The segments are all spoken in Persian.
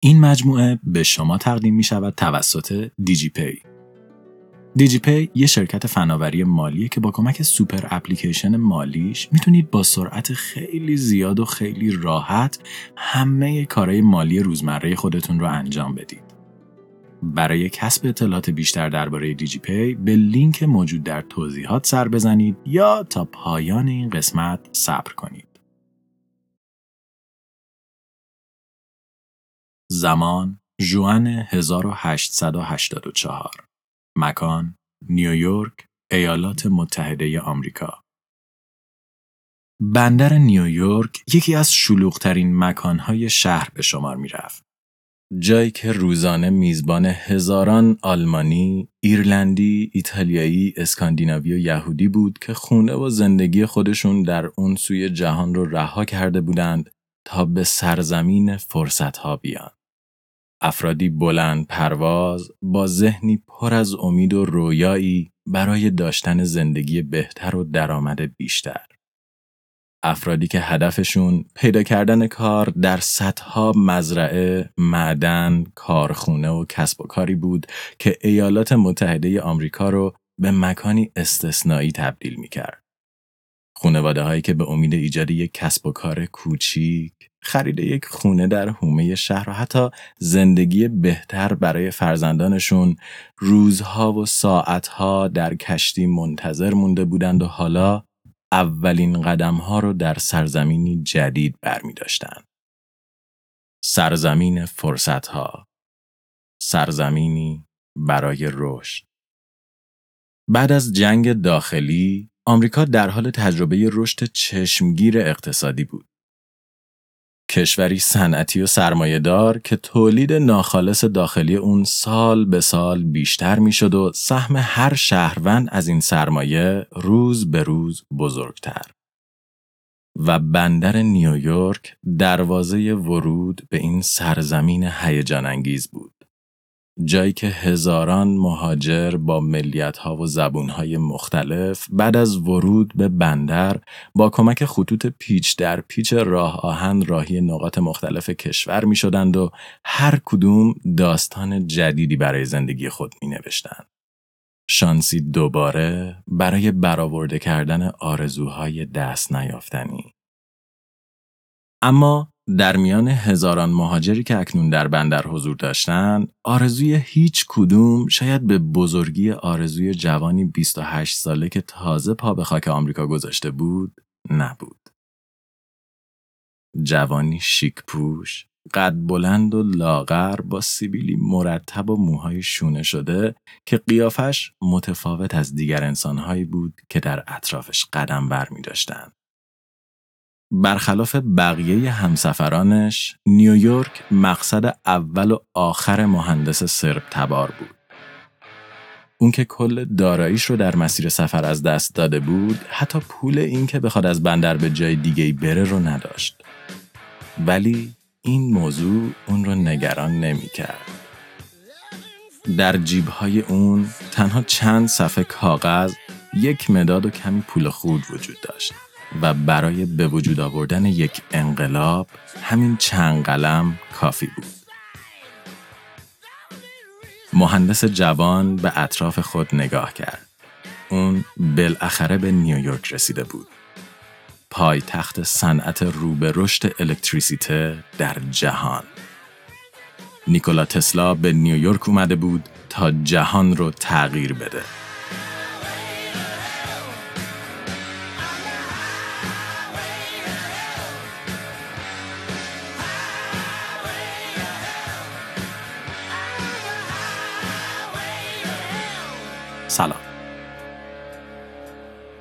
این مجموعه به شما تقدیم می شود توسط دیجی پی. دیجی پی یه شرکت فناوری مالیه که با کمک سوپر اپلیکیشن مالیش می‌تونید با سرعت خیلی زیاد و خیلی راحت همه کارهای مالی روزمره خودتون رو انجام بدید. برای کسب اطلاعات بیشتر درباره دیجی پی به لینک موجود در توضیحات سر بزنید یا تا پایان این قسمت صبر کنید. زمان جوان 1884 مکان نیویورک ایالات متحده آمریکا بندر نیویورک یکی از شلوغترین مکانهای شهر به شمار می رفت. جایی که روزانه میزبان هزاران آلمانی، ایرلندی، ایتالیایی، اسکاندیناوی و یهودی بود که خونه و زندگی خودشون در اون سوی جهان رو رها کرده بودند تا به سرزمین فرصتها بیان. افرادی بلند پرواز با ذهنی پر از امید و رویایی برای داشتن زندگی بهتر و درآمد بیشتر. افرادی که هدفشون پیدا کردن کار در صدها مزرعه، معدن، کارخونه و کسب و کاری بود که ایالات متحده آمریکا رو به مکانی استثنایی تبدیل می کرد. خونواده هایی که به امید ایجاد یک کسب و کار کوچیک، خرید یک خونه در حومه شهر و حتی زندگی بهتر برای فرزندانشون روزها و ساعتها در کشتی منتظر مونده بودند و حالا اولین قدم ها رو در سرزمینی جدید برمی داشتن. سرزمین فرصت ها. سرزمینی برای رشد. بعد از جنگ داخلی، آمریکا در حال تجربه رشد چشمگیر اقتصادی بود. کشوری صنعتی و سرمایهدار که تولید ناخالص داخلی اون سال به سال بیشتر می‌شد و سهم هر شهروند از این سرمایه روز به روز بزرگتر. و بندر نیویورک دروازه ورود به این سرزمین هیجان انگیز بود. جایی که هزاران مهاجر با ملیتها و زبونهای مختلف بعد از ورود به بندر با کمک خطوط پیچ در پیچ راه آهن راهی نقاط مختلف کشور می شدند و هر کدوم داستان جدیدی برای زندگی خود می نوشتند. شانسی دوباره برای برآورده کردن آرزوهای دست نیافتنی. اما در میان هزاران مهاجری که اکنون در بندر حضور داشتند، آرزوی هیچ کدوم شاید به بزرگی آرزوی جوانی 28 ساله که تازه پا به خاک آمریکا گذاشته بود، نبود. جوانی شیک پوش، قد بلند و لاغر با سیبیلی مرتب و موهای شونه شده که قیافش متفاوت از دیگر انسانهایی بود که در اطرافش قدم بر می داشتن. برخلاف بقیه همسفرانش، نیویورک مقصد اول و آخر مهندس سرب تبار بود. اون که کل داراییش رو در مسیر سفر از دست داده بود، حتی پول این که بخواد از بندر به جای دیگه بره رو نداشت. ولی این موضوع اون رو نگران نمی کرد. در جیبهای اون تنها چند صفحه کاغذ، یک مداد و کمی پول خود وجود داشت. و برای به وجود آوردن یک انقلاب همین چند قلم کافی بود. مهندس جوان به اطراف خود نگاه کرد. اون بالاخره به نیویورک رسیده بود. پای تخت صنعت رو به رشد الکتریسیته در جهان. نیکولا تسلا به نیویورک اومده بود تا جهان رو تغییر بده. سلام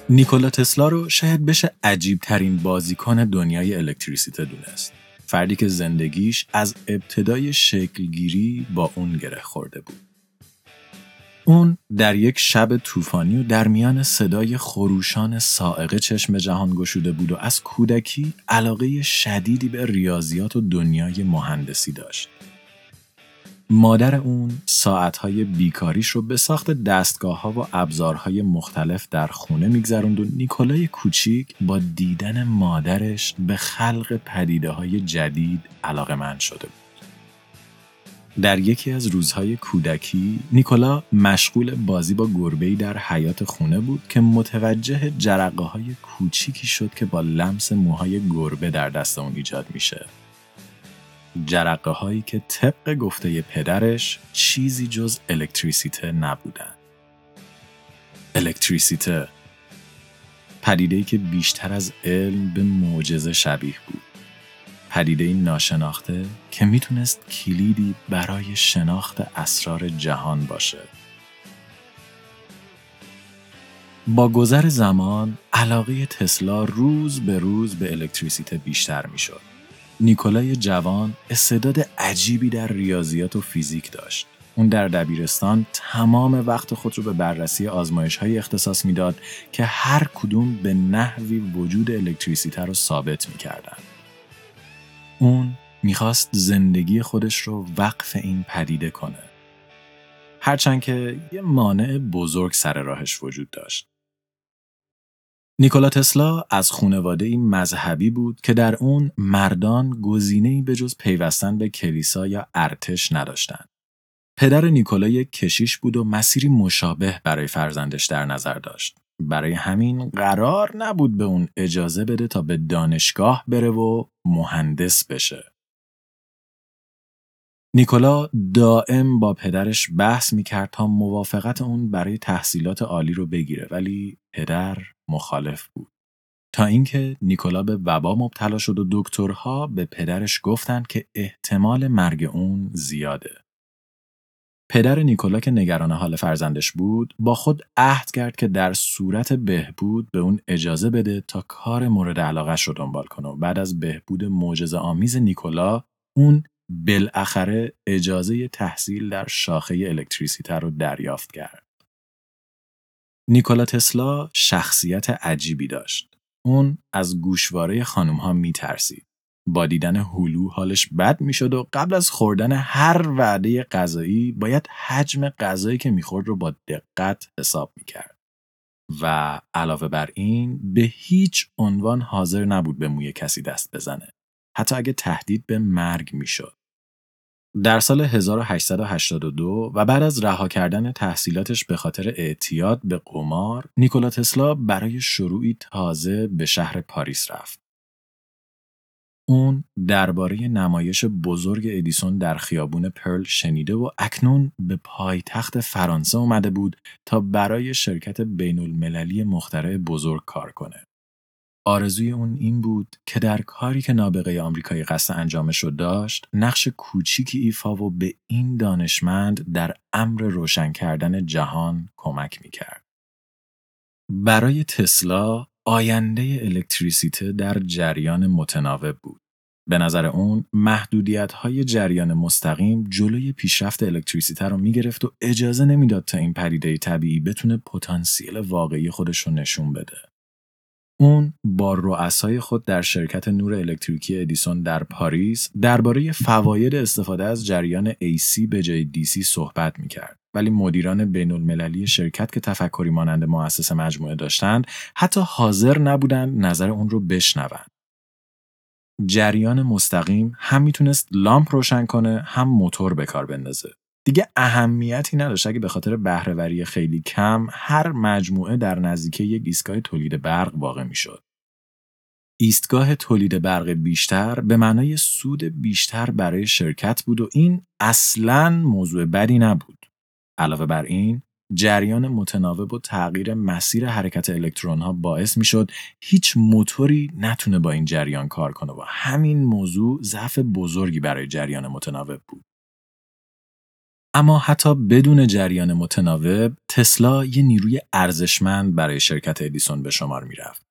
نیکولا تسلا رو شاید بشه عجیب ترین بازیکن دنیای الکتریسیته دونست. فردی که زندگیش از ابتدای شکلگیری با اون گره خورده بود. اون در یک شب طوفانی و در میان صدای خروشان سائقه چشم جهان گشوده بود و از کودکی علاقه شدیدی به ریاضیات و دنیای مهندسی داشت. مادر اون ساعتهای بیکاریش رو به ساخت دستگاه ها و ابزارهای مختلف در خونه میگذروند و نیکولای کوچیک با دیدن مادرش به خلق پدیده های جدید علاقه من شده بود. در یکی از روزهای کودکی نیکولا مشغول بازی با گربه‌ای در حیات خونه بود که متوجه جرقه های کوچیکی شد که با لمس موهای گربه در دست اون ایجاد میشه. جرقه هایی که طبق گفته پدرش چیزی جز الکتریسیته نبودن. الکتریسیته پدیده‌ای که بیشتر از علم به معجزه شبیه بود. پدیده ناشناخته که می‌تونست کلیدی برای شناخت اسرار جهان باشه. با گذر زمان علاقه تسلا روز به روز به الکتریسیته بیشتر می‌شد. نیکولای جوان استعداد عجیبی در ریاضیات و فیزیک داشت. اون در دبیرستان تمام وقت خود رو به بررسی آزمایش های اختصاص می‌داد که هر کدوم به نحوی وجود الکتریسیته رو ثابت می‌کردن. اون می‌خواست زندگی خودش رو وقف این پدیده کنه. هرچند که یه مانع بزرگ سر راهش وجود داشت. نیکولا تسلا از خونواده مذهبی بود که در اون مردان گزینه‌ای به جز پیوستن به کلیسا یا ارتش نداشتند. پدر نیکولا یک کشیش بود و مسیری مشابه برای فرزندش در نظر داشت. برای همین قرار نبود به اون اجازه بده تا به دانشگاه بره و مهندس بشه. نیکولا دائم با پدرش بحث می‌کرد تا موافقت اون برای تحصیلات عالی رو بگیره ولی پدر مخالف بود. تا اینکه نیکولا به وبا مبتلا شد و دکترها به پدرش گفتند که احتمال مرگ اون زیاده. پدر نیکولا که نگران حال فرزندش بود با خود عهد کرد که در صورت بهبود به اون اجازه بده تا کار مورد علاقه رو دنبال کنه و بعد از بهبود معجزه آمیز نیکولا اون بالاخره اجازه تحصیل در شاخه الکتریسیته رو دریافت کرد. نیکولا تسلا شخصیت عجیبی داشت. اون از گوشواره خانم ها می ترسید. با دیدن هلو حالش بد می‌شد و قبل از خوردن هر وعده غذایی باید حجم غذایی که می‌خورد رو با دقت حساب می‌کرد و علاوه بر این به هیچ عنوان حاضر نبود به موی کسی دست بزنه حتی اگه تهدید به مرگ می‌شد در سال 1882 و بعد از رها کردن تحصیلاتش به خاطر اعتیاد به قمار، نیکولا تسلا برای شروعی تازه به شهر پاریس رفت. اون درباره نمایش بزرگ ادیسون در خیابون پرل شنیده و اکنون به پایتخت فرانسه اومده بود تا برای شرکت بین المللی مخترع بزرگ کار کنه. آرزوی اون این بود که در کاری که نابغه آمریکایی قصد انجامش رو داشت نقش کوچیکی ایفا و به این دانشمند در امر روشن کردن جهان کمک می‌کرد. برای تسلا آینده الکتریسیته در جریان متناوب بود. به نظر اون محدودیت های جریان مستقیم جلوی پیشرفت الکتریسیته رو می‌گرفت و اجازه نمی‌داد تا این پدیده طبیعی بتونه پتانسیل واقعی خودش رو نشون بده. اون با رؤسای خود در شرکت نور الکتریکی ادیسون در پاریس درباره فواید استفاده از جریان AC به جای DC صحبت می‌کرد. ولی مدیران بین المللی شرکت که تفکری مانند مؤسس مجموعه داشتند حتی حاضر نبودند نظر اون رو بشنوند. جریان مستقیم هم می‌تونست لامپ روشن کنه هم موتور به کار بندازه. دیگه اهمیتی نداشت اگه به خاطر بهرهوری خیلی کم هر مجموعه در نزدیکی یک ایستگاه تولید برق واقع می‌شد. ایستگاه تولید برق بیشتر به معنای سود بیشتر برای شرکت بود و این اصلا موضوع بدی نبود. علاوه بر این جریان متناوب و تغییر مسیر حرکت الکترون ها باعث می هیچ موتوری نتونه با این جریان کار کنه و همین موضوع ضعف بزرگی برای جریان متناوب بود. اما حتی بدون جریان متناوب تسلا یه نیروی ارزشمند برای شرکت ادیسون به شمار می رفت.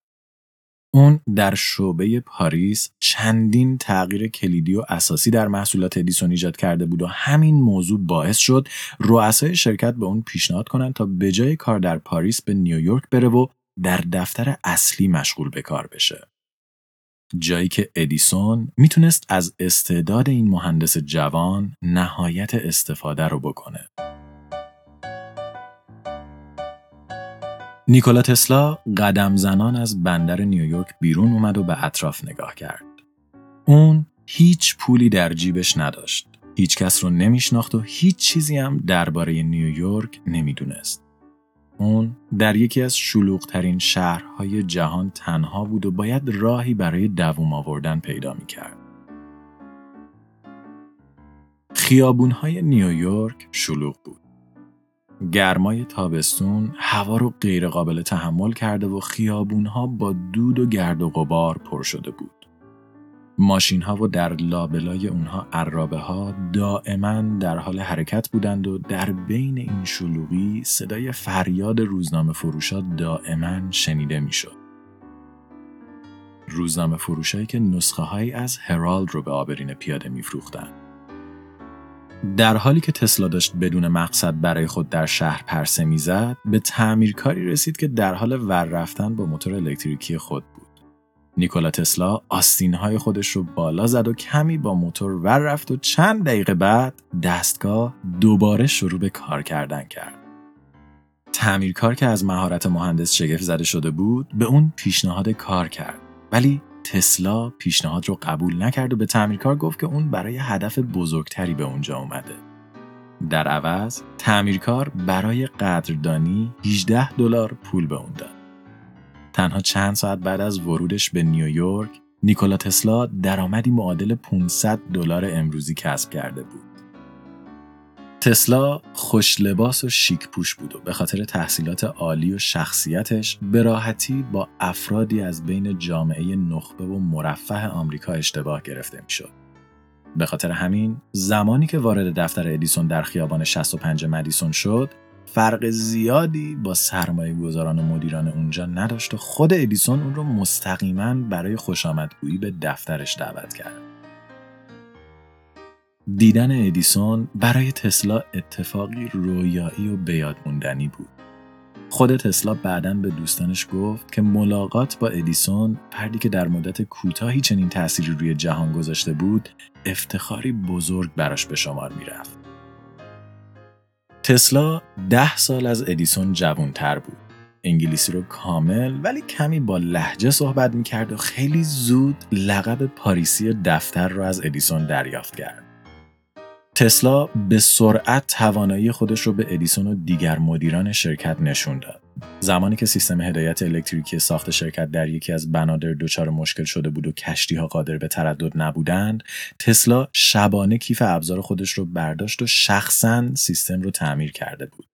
اون در شعبه پاریس چندین تغییر کلیدی و اساسی در محصولات ادیسون ایجاد کرده بود و همین موضوع باعث شد رؤسای شرکت به اون پیشنهاد کنند تا به جای کار در پاریس به نیویورک بره و در دفتر اصلی مشغول به کار بشه. جایی که ادیسون می‌تونست از استعداد این مهندس جوان نهایت استفاده رو بکنه. نیکولا تسلا قدم زنان از بندر نیویورک بیرون اومد و به اطراف نگاه کرد. اون هیچ پولی در جیبش نداشت. هیچ کس رو نمیشناخت و هیچ چیزی هم درباره نیویورک نمی‌دونست. اون در یکی از شلوغترین شهرهای جهان تنها بود و باید راهی برای دووم آوردن پیدا می‌کرد. خیابونهای نیویورک شلوغ بود. گرمای تابستون هوا رو غیرقابل تحمل کرده و خیابونها با دود و گرد و غبار پر شده بود. ماشین ها و در لابلای اونها عرابه ها دائما در حال حرکت بودند و در بین این شلوغی صدای فریاد روزنامه فروشا دائما شنیده می‌شد. روزنامه فروشایی که نسخه هایی از هرالد رو به آبرین پیاده میفروختند. در حالی که تسلا داشت بدون مقصد برای خود در شهر پرسه می‌زد به تعمیرکاری رسید که در حال ور رفتن با موتور الکتریکی خود نیکولا تسلا آستینهای خودش رو بالا زد و کمی با موتور ور رفت و چند دقیقه بعد دستگاه دوباره شروع به کار کردن کرد. تعمیرکار که از مهارت مهندس شگفت زده شده بود به اون پیشنهاد کار کرد ولی تسلا پیشنهاد رو قبول نکرد و به تعمیرکار گفت که اون برای هدف بزرگتری به اونجا اومده. در عوض تعمیرکار برای قدردانی 18 دلار پول به اون داد. تنها چند ساعت بعد از ورودش به نیویورک نیکولا تسلا درآمدی معادل 500 دلار امروزی کسب کرده بود. تسلا خوش لباس و شیک پوش بود و به خاطر تحصیلات عالی و شخصیتش به راحتی با افرادی از بین جامعه نخبه و مرفه آمریکا اشتباه گرفته می‌شد. به خاطر همین زمانی که وارد دفتر ادیسون در خیابان 65 مدیسون شد فرق زیادی با سرمایه گذاران و مدیران اونجا نداشت و خود ادیسون اون رو مستقیما برای خوشامدگویی به دفترش دعوت کرد. دیدن ادیسون برای تسلا اتفاقی رویایی و بیاد موندنی بود. خود تسلا بعدا به دوستانش گفت که ملاقات با ادیسون پردی که در مدت کوتاهی چنین تأثیری روی جهان گذاشته بود افتخاری بزرگ براش به شمار می‌رفت. تسلا ده سال از ادیسون جوانتر بود. انگلیسی رو کامل ولی کمی با لحجه صحبت می‌کرد و خیلی زود لقب پاریسی دفتر رو از ادیسون دریافت کرد. تسلا به سرعت توانایی خودش رو به ادیسون و دیگر مدیران شرکت نشون داد. زمانی که سیستم هدایت الکتریکی ساخت شرکت در یکی از بنادر دچار مشکل شده بود و کشتی ها قادر به تردد نبودند، تسلا شبانه کیف ابزار خودش رو برداشت و شخصا سیستم رو تعمیر کرده بود.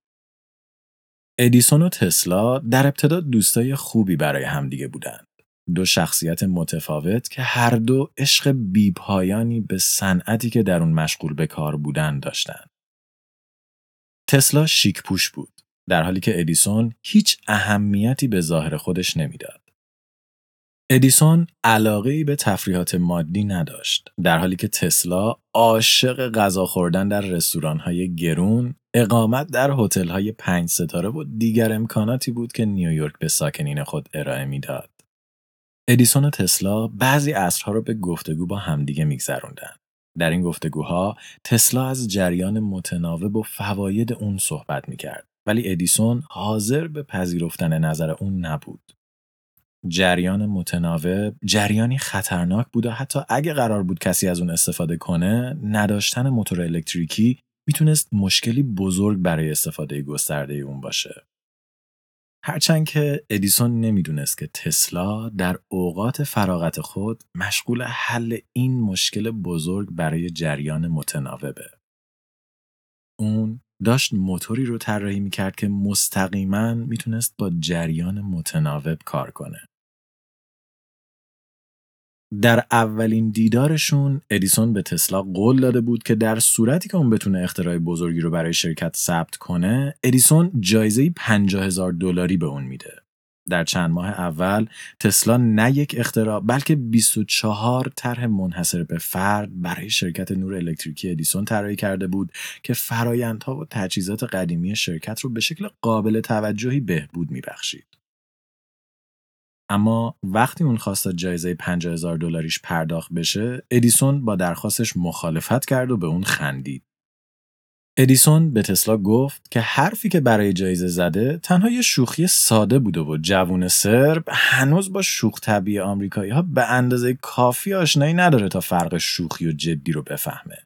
ادیسون و تسلا در ابتدا دوستای خوبی برای همدیگه بودند. دو شخصیت متفاوت که هر دو عشق بیپایانی به صنعتی که در اون مشغول به کار بودن داشتند. تسلا شیک پوش بود در حالی که ادیسون هیچ اهمیتی به ظاهر خودش نمی‌داد. ادیسون علاقه به تفریحات مادی نداشت در حالی که تسلا عاشق غذا خوردن در رستوران‌های گرون، اقامت در هتل‌های پنج ستاره و دیگر امکاناتی بود که نیویورک به ساکنین خود ارائه می‌داد. ادیسون و تسلا بعضی عصرها رو به گفتگو با همدیگه میگذروندن. در این گفتگوها تسلا از جریان متناوب و فواید اون صحبت می‌کرد ولی ادیسون حاضر به پذیرفتن نظر اون نبود. جریان متناوب جریانی خطرناک بود و حتی اگه قرار بود کسی از اون استفاده کنه نداشتن موتور الکتریکی می‌تونست مشکلی بزرگ برای استفاده گسترده اون باشه. هرچند که ادیسون نمی‌دونست که تسلا در اوقات فراغت خود مشغول حل این مشکل بزرگ برای جریان متناوبه. اون داشت موتوری رو طراحی می‌کرد که مستقیما می‌تونست با جریان متناوب کار کنه. در اولین دیدارشون ادیسون به تسلا قول داده بود که در صورتی که اون بتونه اختراع بزرگی رو برای شرکت ثبت کنه ادیسون جایزه 50 هزار دلاری به اون میده در چند ماه اول تسلا نه یک اختراع بلکه 24 طرح منحصر به فرد برای شرکت نور الکتریکی ادیسون طراحی کرده بود که فرایندها و تجهیزات قدیمی شرکت رو به شکل قابل توجهی بهبود میبخشید. اما وقتی اون خواست جایزه 50 هزار دلاریش پرداخت بشه ادیسون با درخواستش مخالفت کرد و به اون خندید ادیسون به تسلا گفت که حرفی که برای جایزه زده تنها یه شوخی ساده بوده و جوون سرب هنوز با شوخ طبیعی آمریکایی ها به اندازه کافی آشنایی نداره تا فرق شوخی و جدی رو بفهمه.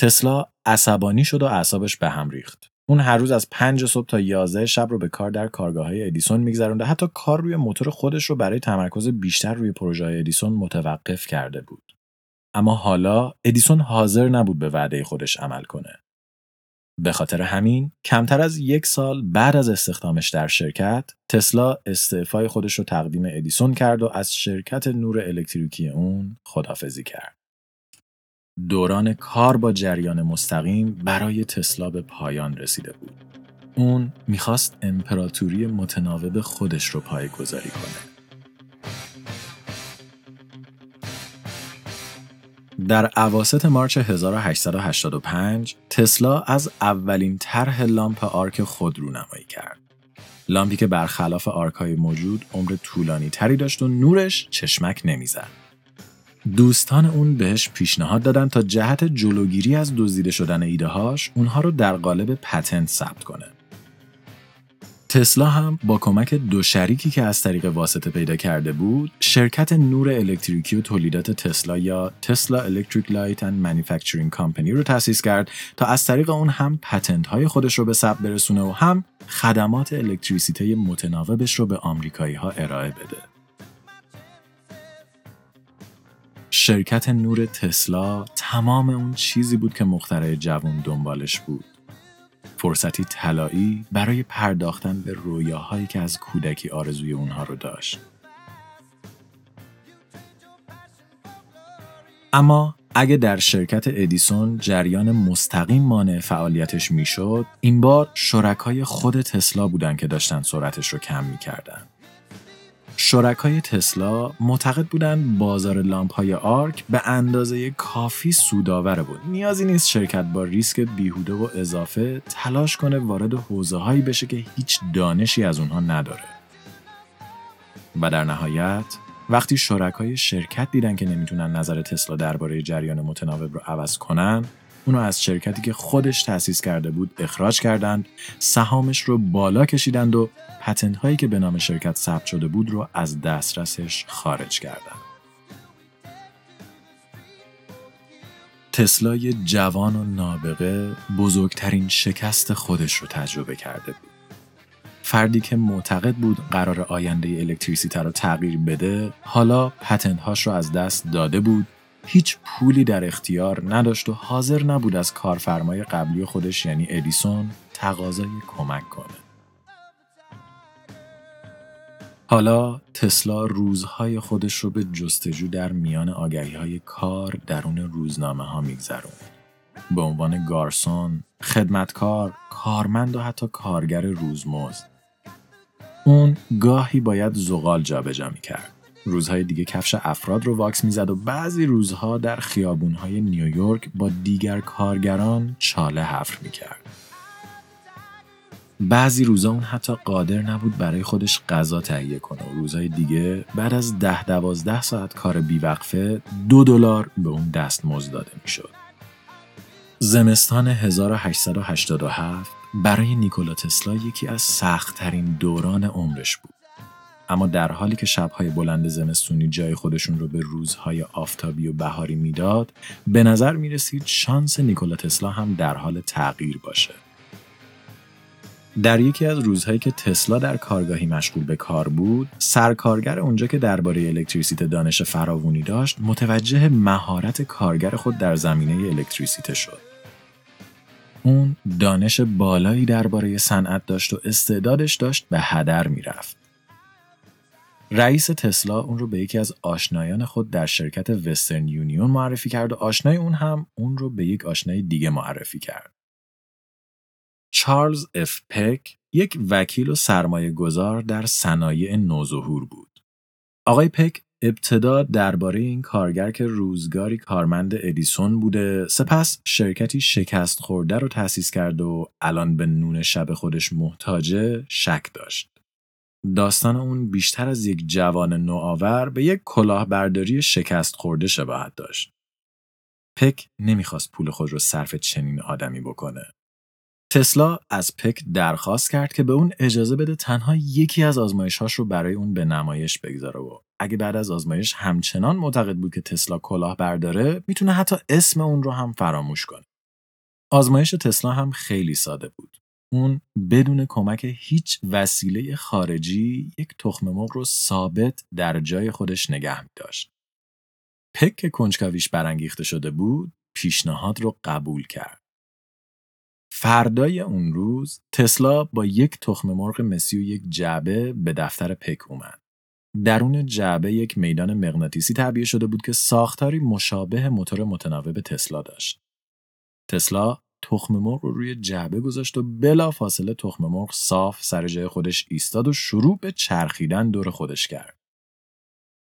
تسلا عصبانی شد و اعصابش به هم ریخت. اون هر روز از پنج صبح تا 11 شب رو به کار در کارگاه های ادیسون میگذرونده حتی کار روی موتور خودش رو برای تمرکز بیشتر روی پروژه های ادیسون متوقف کرده بود. اما حالا ادیسون حاضر نبود به وعده خودش عمل کنه. به خاطر همین کمتر از یک سال بعد از استخدامش در شرکت تسلا استعفای خودش رو تقدیم ادیسون کرد و از شرکت نور الکتریکی اون خدافزی کرد. دوران کار با جریان مستقیم برای تسلا به پایان رسیده بود. اون می‌خواست امپراتوری متناوب خودش رو پایگذاری کنه. در اواسط March 1885 تسلا از اولین طرح لامپ آرک خود رونمایی کرد. لامپی که برخلاف آرکای موجود عمر طولانی تری داشت و نورش چشمک نمی‌زد. دوستان اون بهش پیشنهاد دادن تا جهت جلوگیری از دزدیده شدن ایدههاش اونها رو در قالب patent ثبت کنه. تسلا هم با کمک دو شریکی که از طریق واسطه پیدا کرده بود شرکت نور الکتریکی و تولیدات تسلا یا Tesla Electric Light and Manufacturing Company رو تأسیس کرد تا از طریق اون هم پتنت های خودش رو به ثبت برسونه و هم خدمات الکتریسیته متناوبش رو به آمریکایی ها ارائه بده. شرکت نور تسلا تمام اون چیزی بود که مخترع جوان دنبالش بود. فرصتی طلایی برای پرداختن به رویاهایی که از کودکی آرزوی اونها رو داشت. اما اگه در شرکت ادیسون جریان مستقیم مانع فعالیتش می‌شد، این بار شرکای خود تسلا بودن که داشتن سرعتش رو کم می‌کردن. شرکای تسلا معتقد بودند بازار لامپ های آرک به اندازه کافی سودآور بود. نیازی نیست شرکت با ریسک بیهوده و اضافه تلاش کنه وارد حوزه هایی بشه که هیچ دانشی از اونها نداره. و در نهایت وقتی شرکای شرکت دیدن که نمی‌تونن نظر تسلا درباره جریان متناوب رو عوض کنن اونو از شرکتی که خودش تأسیس کرده بود اخراج کردند سهامش رو بالا کشیدند و پتنت هایی که به نام شرکت ثبت شده بود رو از دسترسش خارج کردند تسلای جوان و نابغه بزرگترین شکست خودش رو تجربه کرده بود. فردی که معتقد بود قرار آینده الکتریسیته رو تغییر بده، حالا پتنت هاش رو از دست داده بود هیچ پولی در اختیار نداشت و حاضر نبود از کارفرمای قبلی خودش یعنی ادیسون تقاضای کمک کنه. حالا تسلا روزهای خودش رو به جستجو در میان آگهی های کار درون روزنامه ها میگذرون. به عنوان گارسون، خدمتکار، کارمند و حتی کارگر روزمزد. اون گاهی باید زغال جابجا می‌کرد. روزهای دیگه کفش افراد رو واکس می‌زد و بعضی روزها در خیابونهای نیویورک با دیگر کارگران چاله حفر می‌کرد. بعضی روزا اون حتی قادر نبود برای خودش غذا تهیه کنه و روزهای دیگه بعد از ده دوازده ساعت کار بیوقفه دو دلار به اون دست داده می‌شد. زمستان 1887 برای نیکولا تسلا یکی از سختترین دوران عمرش بود. اما در حالی که شبهای بلند زمستونی جای خودشون رو به روزهای آفتابی و بهاری می‌داد به نظر می رسید شانس نیکولا تسلا هم در حال تغییر باشه. در یکی از روزهایی که تسلا در کارگاهی مشغول به کار بود سرکارگر اونجا که درباره الکتریسیته دانش فراوونی داشت متوجه مهارت کارگر خود در زمینه الکتریسیته شد. اون دانش بالایی درباره صنعت داشت و استعدادش داشت به هدر می‌رفت. رئیس تسلا اون رو به یکی از آشنایان خود در شرکت وسترن یونیون معرفی کرد و آشنای اون هم اون رو به یک آشنای دیگه معرفی کرد. چارلز اف پک یک وکیل و سرمایه گذار در صنایع نوظهور بود. آقای پک ابتدا درباره این کارگر که روزگاری کارمند ادیسون بوده سپس شرکتی شکست خورده رو تأسیس کرد و الان به نون شب خودش محتاجه شک داشت. داستان اون بیشتر از یک جوان نوآور به یک کلاهبرداری شکست خورده شباهت داشت. پک نمی‌خواست پول خود رو صرف چنین آدمی بکنه. تسلا از پک درخواست کرد که به اون اجازه بده تنها یکی از آزمایشهاش رو برای اون به نمایش بگذاره و اگه بعد از آزمایش همچنان معتقد بود که تسلا کلاه برداره می‌تونه حتی اسم اون رو هم فراموش کنه. آزمایش تسلا هم خیلی ساده بود. اون بدون کمک هیچ وسیله خارجی یک تخم مرغ رو ثابت در جای خودش نگه می داشت. پک که کنجکاویش برانگیخته شده بود پیشنهاد رو قبول کرد. فردای اون روز تسلا با یک تخم مرغ مسی و یک جعبه به دفتر پک اومد. درون جعبه یک میدان مغناطیسی تعبیه شده بود که ساختاری مشابه موتور متناوب تسلا داشت. تسلا تخم مرغ رو روی جعبه گذاشت و بلا فاصله تخم مرغ صاف سر جای خودش ایستاد و شروع به چرخیدن دور خودش کرد.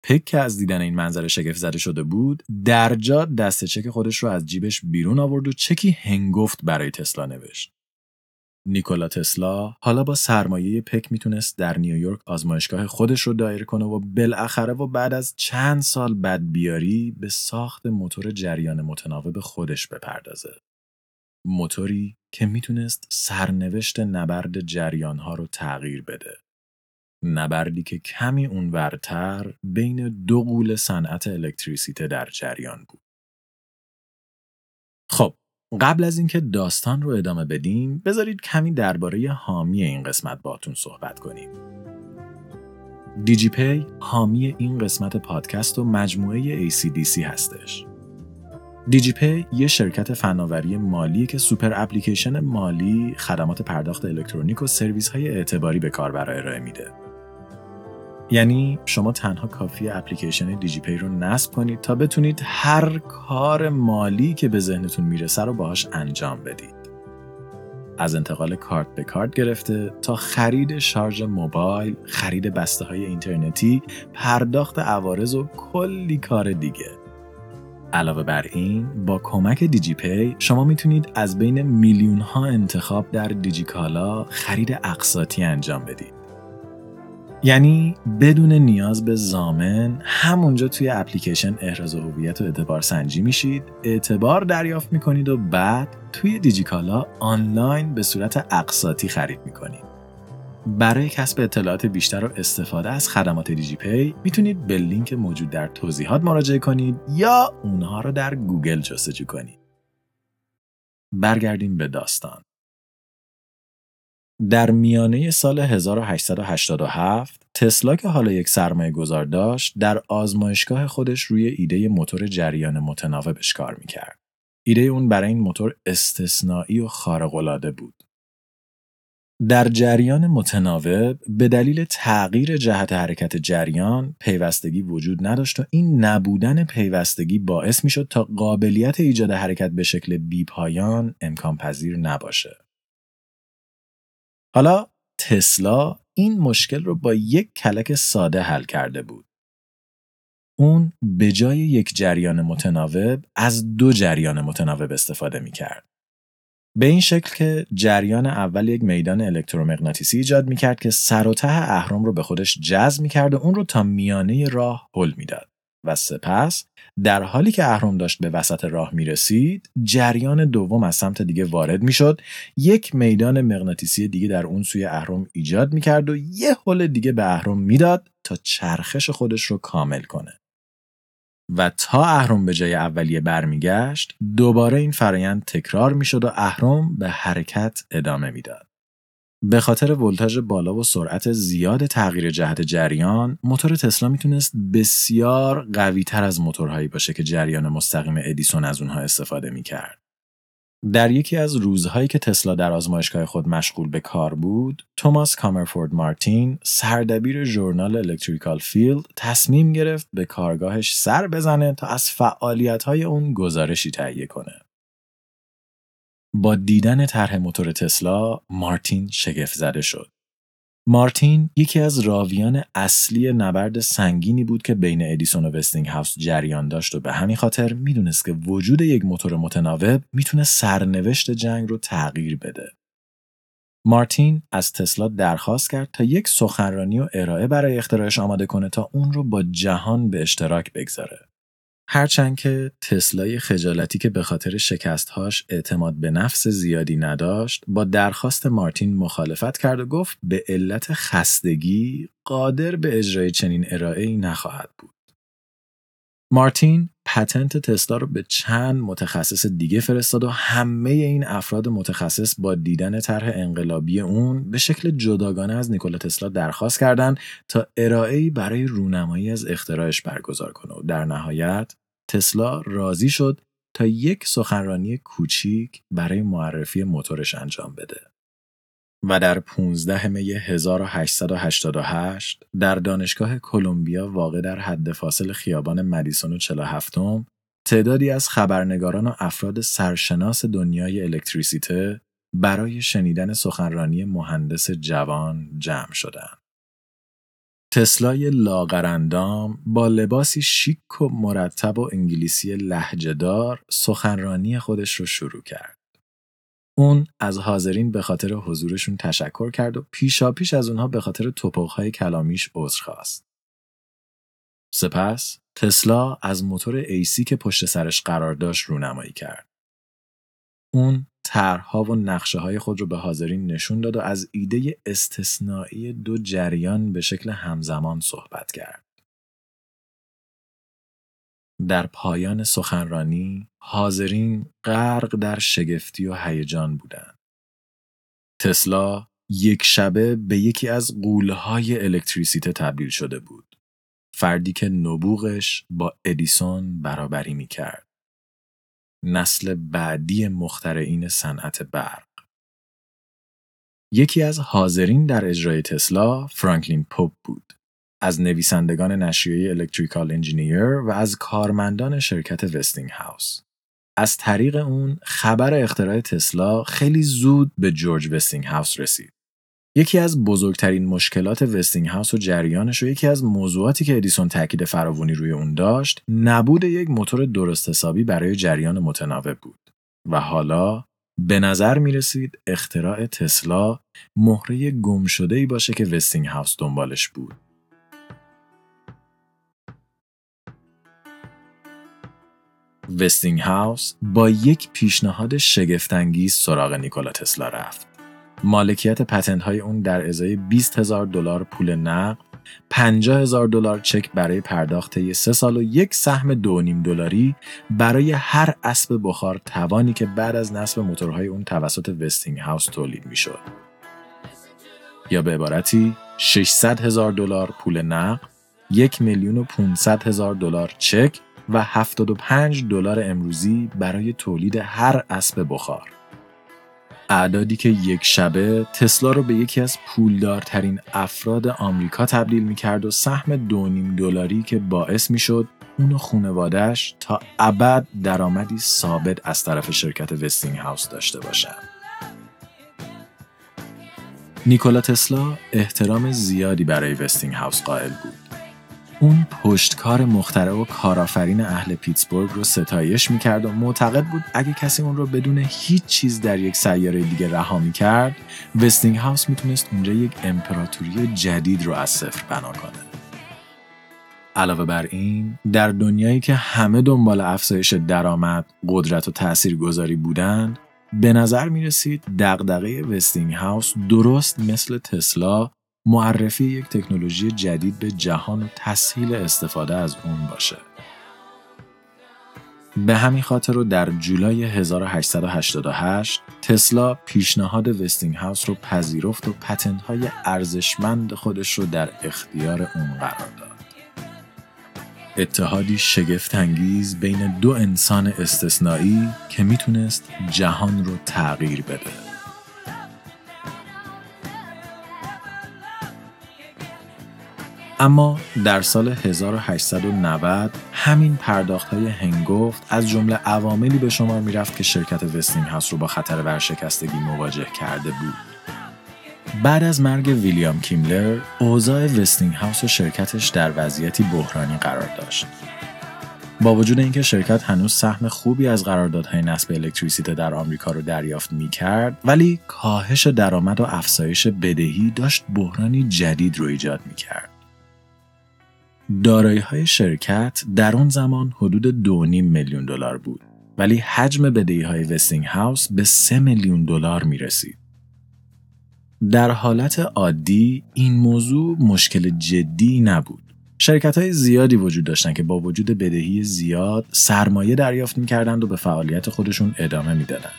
پک که از دیدن این منظره شگفت زده شده بود در جا دست چک خودش رو از جیبش بیرون آورد و چکی هنگفت برای تسلا نوشت. نیکولا تسلا حالا با سرمایه پک می‌تونست در نیویورک آزمایشگاه خودش رو دایر کنه و بالاخره و بعد از چند سال بدبیاری به ساخت موتور جریان متناوب خودش بپردازه. موتوری که می‌تونست سرنوشت نبرد جریانها رو تغییر بده. نبردی که کمی اونورتر بین دو قول صنعت الکتریسیته در جریان بود. خب قبل از اینکه داستان رو ادامه بدیم بذارید کمی درباره حامی این قسمت باتون صحبت کنیم. دیجی پی حامی این قسمت پادکست و مجموعه ACDC هستش. دیجی‌پی یه شرکت فناوری مالی که سوپر اپلیکیشن مالی خدمات پرداخت الکترونیک و سرویس های اعتباری به کاربر ارائه میده. یعنی شما تنها کافیه اپلیکیشن دیجی‌پی رو نصب کنید تا بتونید هر کار مالی که به ذهنتون می‌رسه رو باهاش انجام بدید. از انتقال کارت به کارت گرفته تا خرید شارژ موبایل، خرید بسته های اینترنتی، پرداخت عوارض و کلی کار دیگه. علاوه بر این با کمک دیجی پی شما می‌تونید از بین میلیون ها انتخاب در دیجیکالا خرید اقساطی انجام بدید. یعنی بدون نیاز به زامن همونجا توی اپلیکیشن احراز هویت و اعتبار سنجی میشید اعتبار دریافت می‌کنید و بعد توی دیجیکالا آنلاین به صورت اقساطی خرید می‌کنید برای کسب اطلاعات بیشتر و استفاده از خدمات دیجی پی می‌تونید به لینک موجود در توضیحات مراجعه کنید یا اونها رو در گوگل جستجو کنید. برگردیم به داستان. در میانه سال 1887 تسلا که حالا یک سرمایه گذار داشت در آزمایشگاه خودش روی ایده موتور جریان متناوبش کار می‌کرد. ایده اون برای این موتور استثنایی و خارق‌العاده بود. در جریان متناوب به دلیل تغییر جهت حرکت جریان پیوستگی وجود نداشت و این نبودن پیوستگی باعث می‌شد تا قابلیت ایجاد حرکت به شکل بیپایان امکان پذیر نباشه. حالا تسلا این مشکل رو با یک کلک ساده حل کرده بود. اون به جای یک جریان متناوب از دو جریان متناوب استفاده می کرد. به این شکل که جریان اول یک میدان الکترومغناطیسی ایجاد می‌کرد که سر و ته اهرم رو به خودش جذب می‌کرد و اون رو تا میانه راه هل می‌داد. و سپس در حالی که اهرم داشت به وسط راه می‌رسید جریان دوم از سمت دیگه وارد می‌شد. یک میدان مغناطیسی دیگه در اون سوی اهرم ایجاد می‌کرد و یه هل دیگه به اهرم می‌داد تا چرخش خودش رو کامل کنه. و تا اهرم به جای اولیه برمیگشت دوباره این فرایند تکرار می‌شد و اهرم به حرکت ادامه می‌داد. به خاطر ولتاژ بالا و سرعت زیاد تغییر جهت جریان، موتور تسلا می‌تونست بسیار قوی تر از موتورهایی باشه که جریان مستقیم ادیسون از اونها استفاده می‌کرد. در یکی از روزهایی که تسلا در آزمایشگاه خود مشغول به کار بود، توماس کامرفورد مارتین، سردبیر ژورنال Electrical Field، تصمیم گرفت به کارگاهش سر بزنه تا از فعالیت‌های اون گزارشی تهیه کنه. با دیدن طرح موتور تسلا، مارتین شگفت زده شد. مارتین یکی از راویان اصلی نبرد سنگینی بود که بین ادیسون و وستینگ هاوس جریان داشت و به همین خاطر می‌دونست که وجود یک موتور متناوب می‌تونه سرنوشت جنگ رو تغییر بده. مارتین از تسلا درخواست کرد تا یک سخنرانی و ارائه برای اختراعش آماده کنه تا اون رو با جهان به اشتراک بگذاره. هرچند که تسلای خجالتی که به خاطر شکستهاش اعتماد به نفس زیادی نداشت با درخواست مارتین مخالفت کرد و گفت به علت خستگی قادر به اجرای چنین ارائه نخواهد بود. مارتین پتنت تسلا رو به چند متخصص دیگه فرستاد و همه این افراد متخصص با دیدن طرح انقلابی اون به شکل جداگانه از نیکولا تسلا درخواست کردند تا ارائه‌ای برای رونمایی از اختراعش برگزار کنه و در نهایت تسلا راضی شد تا یک سخنرانی کوچیک برای معرفی موتورش انجام بده. و در 15 می 1888 در دانشگاه کلمبیا واقع در حد فاصل خیابان مدیسون و 47 تعدادی از خبرنگاران و افراد سرشناس دنیای الکتریسیته برای شنیدن سخنرانی مهندس جوان جمع شدند. تسلای لاغرندام با لباسی شیک و مرتب و انگلیسی لحجهدار سخنرانی خودش رو شروع کرد. اون از حاضرین به خاطر حضورشون تشکر کرد و پیشا پیش از اونها به خاطر توپخهای کلامیش عذر خواست. سپس تسلا از موتور ایسی که پشت سرش قرار داشت رونمایی کرد. اون طرحها و نقشه های خود رو به حاضرین نشون داد و از ایده استثنایی دو جریان به شکل همزمان صحبت کرد. در پایان سخنرانی حاضرین غرق در شگفتی و هیجان بودند. تسلا یک شبه به یکی از قولهای الکتریسیته تبدیل شده بود. فردی که نبوغش با ادیسون برابری می کرد. نسل بعدی مخترعین صنعت برق. یکی از حاضرین در اجرای تسلا فرانکلین پوپ بود. از نویسندگان نشریه Electrical Engineer و از کارمندان شرکت وستینگ هاوس. از طریق اون خبر اختراع تسلا خیلی زود به جورج وستینگ هاوس رسید. یکی از بزرگترین مشکلات وستینگ هاوس و جریانش و یکی از موضوعاتی که ادیسون تاکید فراوانی روی اون داشت نبود یک موتور درست حسابی برای جریان متناوب بود و حالا به نظر می رسید اختراع تسلا مهره گمشده ای باشه که وستینگ هاوس دنبالش بود. وستینگ هاوس با یک پیشنهاد شگفت‌انگیز سراغ نیکولا تسلا رفت. مالکیت پتنت های اون در ازای 20 هزار دلار پول نقد 50 هزار دلار چک برای پرداخت سه سال و یک سهم دو نیم دلاری برای هر اسب بخار توانی که بعد از نصب موتورهای اون توسط وستینگ هاوس تولید می‌شد. یا به عبارتی 600 هزار دلار پول نقد، یک میلیون و 500 هزار دلار چک و 75 دلار امروزی برای تولید هر اسب بخار. اعدادی که یک شبه تسلا رو به یکی از پولدارترین افراد آمریکا تبدیل می‌کرد و سهم دو دلاری که باعث می‌شد اون و خونوادش تا ابد درآمدی ثابت از طرف شرکت وستینگ هاوس داشته باشند. نیکولا تسلا احترام زیادی برای وستینگ هاوس قائل بود. اون پشتکار مخترع و کارآفرین اهل پیتسبورگ رو ستایش می‌کرد و معتقد بود اگه کسی اون رو بدون هیچ چیز در یک سیاره دیگه رها می‌کرد وستینگ هاوس می‌تونست اونجا یک امپراتوری جدید رو از صفر بنا کنه. علاوه بر این در دنیایی که همه دنبال افزایش درآمد قدرت و تاثیرگذاری بودند به نظر می رسید دغدغه وستینگ هاوس درست مثل تسلا معرفی یک تکنولوژی جدید به جهان و تسهیل استفاده از اون باشه. به همین خاطر رو در جولای 1888 تسلا پیشنهاد وستینگ هاوس رو پذیرفت و پتنت های ارزشمند خودش رو در اختیار اون قرار داد. اتحادی شگفتانگیز بین دو انسان استثنایی که می‌تونست جهان رو تغییر بده. اما در سال 1890 همین پرداخت های هنگفت از جمله عواملی به شمار می‌رفت که شرکت وستینگ هاوس رو با خطر ورشکستگی مواجه کرده بود. بعد از مرگ ویلیام کیملر، اوضاع وستینگ هاوس و شرکتش در وضعیتی بحرانی قرار داشت. با وجود اینکه شرکت هنوز سهم خوبی از قراردادهای نصب الکتریسیته در آمریکا رو دریافت می کرد ولی کاهش درآمد و افزایش بدهی داشت بحرانی جدید رو ایجاد می کرد. دارایی های شرکت در اون زمان حدود 2.5 میلیون دلار بود ولی حجم بدهی های وستینگ هاوس به 3 میلیون دلار می رسید. در حالت عادی این موضوع مشکل جدی نبود شرکت های زیادی وجود داشتن که با وجود بدهی زیاد سرمایه دریافت می‌کردند و به فعالیت خودشون ادامه می‌دادند.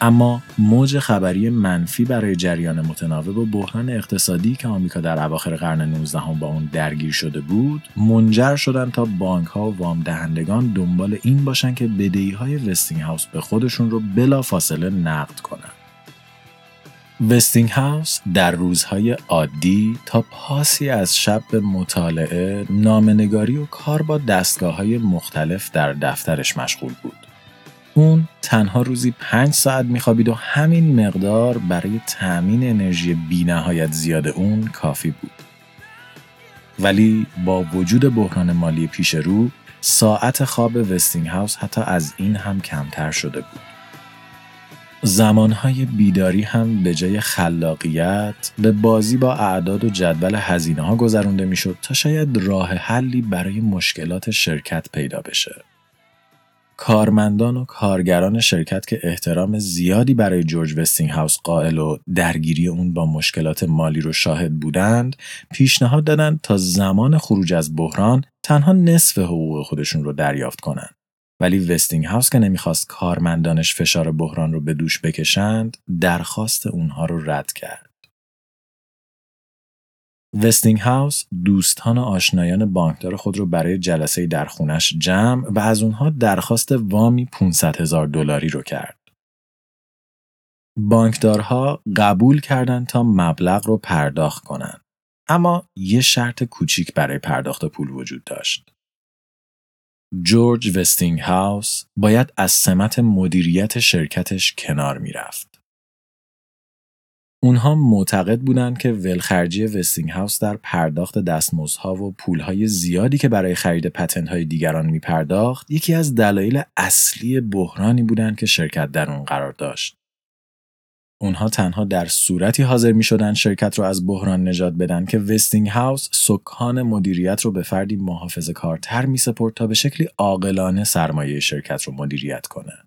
اما موج خبری منفی برای جریان متناوب و بحران اقتصادی که آمریکا در اواخر قرن 19 با اون درگیر شده بود منجر شدن تا بانک ها و وام دهندگان دنبال این باشن که بدهی های وستینگ هاوس به خودشون رو بلا فاصله نقد کنن وستینگ هاوس در روزهای عادی تا پاسی از شب به مطالعه، نامنگاری و کار با دستگاه های مختلف در دفترش مشغول بود. اون تنها روزی پنج ساعت میخوابید و همین مقدار برای تأمین انرژی بینهایت زیاد اون کافی بود. ولی با وجود بحران مالی پیش رو، ساعت خواب وستینگ هاوس حتی از این هم کمتر شده بود. زمانهای بیداری هم به جای خلاقیت به بازی با اعداد و جدول هزینه ها گذرونده می‌شد تا شاید راه حلی برای مشکلات شرکت پیدا بشه. کارمندان و کارگران شرکت که احترام زیادی برای جورج وستینگ هاوس قائل و درگیری اون با مشکلات مالی رو شاهد بودند پیشنهاد دادند تا زمان خروج از بحران تنها نصف حقوق خودشون رو دریافت کنند ولی وستینگ هاوس که نمی‌خواست کارمندانش فشار بحران رو به دوش بکشند درخواست اونها رو رد کرد. وستینگ هاوس دوستان و آشنایان بانکدار خود را برای جلسه در خونش جمع و از اونها درخواست وامی 500 هزار دلاری رو کرد. بانکدارها قبول کردند تا مبلغ رو پرداخت کنند. اما یه شرط کوچیک برای پرداخت پول وجود داشت. جورج وستینگ هاوس باید از سمت مدیریت شرکتش کنار می‌رفت. اونها معتقد بودند که ولخرجی وستینگ هاوس در پرداخت دستمزدها و پولهای زیادی که برای خرید پتنت های دیگران می پرداخت یکی از دلایل اصلی بحرانی بودند که شرکت در اون قرار داشت. اونها تنها در صورتی حاضر می شدن شرکت رو از بحران نجات بدن که وستینگ هاوس سکان مدیریت رو به فردی محافظه کارتر می سپرد تا به شکلی عاقلانه سرمایه شرکت رو مدیریت کنه.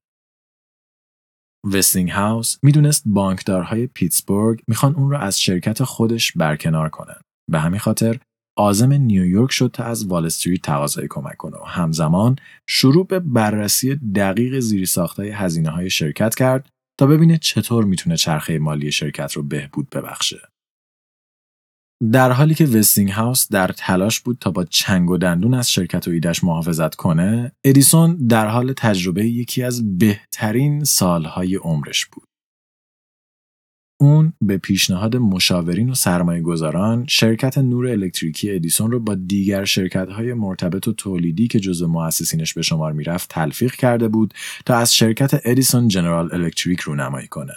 وستینگ هاوس می‌دونست بانکدارهای پیتسبورگ می‌خوان اون را از شرکت خودش برکنار کنن. به همین خاطر عازم نیویورک شد تا از وال استریت تقاضای کمک کنه و همزمان شروع به بررسی دقیق زیرساختای هزینه های شرکت کرد تا ببینه چطور می‌تونه چرخه مالی شرکت رو بهبود ببخشه. در حالی که وستینگ هاوس در تلاش بود تا با چنگ و دندون از شرکت و ایدش محافظت کنه، ادیسون در حال تجربه یکی از بهترین سالهای عمرش بود. اون به پیشنهاد مشاورین و سرمایه گذاران شرکت نور الکتریکی ادیسون رو با دیگر شرکت های مرتبط و تولیدی که جزو مؤسسینش به شمار می‌رفت تلفیق کرده بود تا از شرکت ادیسون جنرال الکتریک رونمایی کنه.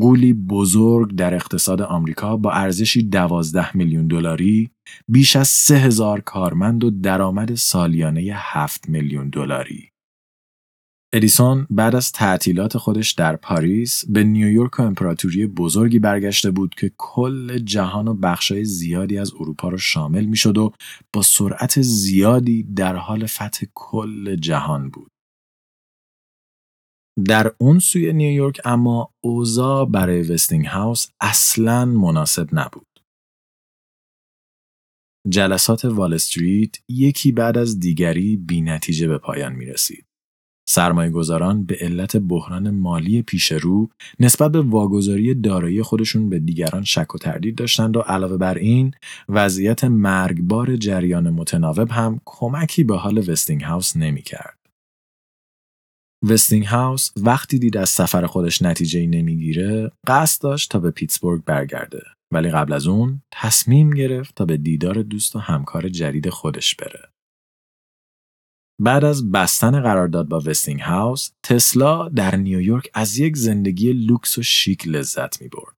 قولی بزرگ در اقتصاد آمریکا با ارزشی 12 میلیون دلاری بیش از 3000 کارمند و درآمد سالیانه 7 میلیون دلاری. ادیسون بعد از تعطیلات خودش در پاریس به نیویورک و امپراتوری بزرگی برگشته بود که کل جهان و بخشای زیادی از اروپا را شامل می‌شد و با سرعت زیادی در حال فتح کل جهان بود. در اون سوی نیویورک اما اوضاع برای وستینگ هاوس اصلا مناسب نبود. جلسات وال استریت یکی بعد از دیگری بی نتیجه به پایان می رسید. سرمایه گذاران به علت بحران مالی پیش رو نسبت به واگذاری دارایی خودشون به دیگران شک و تردید داشتند و علاوه بر این وضعیت مرگبار جریان متناوب هم کمکی به حال وستینگ هاوس نمی کرد. وستینگ هاوس وقتی دید از سفر خودش نتیجه ای نمی‌گیره قصد داشت تا به پیتسبورگ برگرده ولی قبل از اون تصمیم گرفت تا به دیدار دوست و همکار جدید خودش بره. بعد از بستن قرارداد با وستینگ هاوس، تسلا در نیویورک از یک زندگی لوکس و شیک لذت می برد.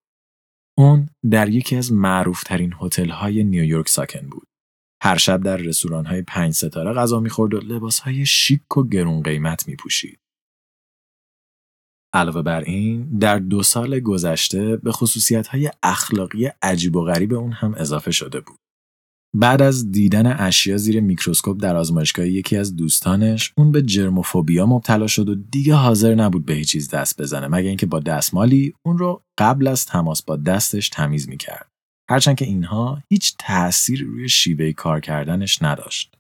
اون در یکی از معروفترین هتل های نیویورک ساکن بود. هر شب در رستوران های پنج ستاره غذا می‌خورد و لباس های شیک و گرون قیمت می پوشید. علاوه بر این در دو سال گذشته به خصوصیت های اخلاقی عجیب و غریب اون هم اضافه شده بود. بعد از دیدن اشیا زیر میکروسکوپ در آزمایشگاه یکی از دوستانش اون به جرموفوبیا مبتلا شد و دیگه حاضر نبود به هیچ چیز دست بزنه مگه اینکه با دستمالی اون رو قبل از تماس با دستش تمیز می‌کرد هرچند که اینها هیچ تأثیری روی شیوه کار کردنش نداشت.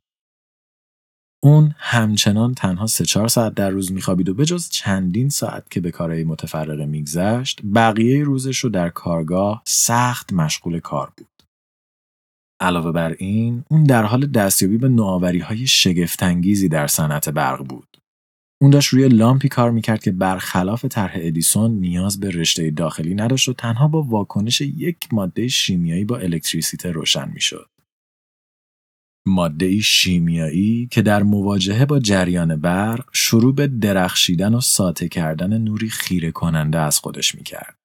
اون همچنان تنها سه چهار ساعت در روز میخوابید و به جز چندین ساعت که به کارهای متفرقه میگذشت بقیه روزش رو در کارگاه سخت مشغول کار بود. علاوه بر این اون در حال دستیابی به نوآوری های شگفتانگیزی در صنعت برق بود. اون داشت روی لامپی کار می‌کرد که برخلاف طرح ادیسون نیاز به رشته داخلی نداشت و تنها با واکنش یک ماده شیمیایی با الکتریسیته روشن می‌شد. ماده شیمیایی که در مواجهه با جریان برق شروع به درخشیدن و ساته کردن نوری خیره کننده از خودش می‌کرد.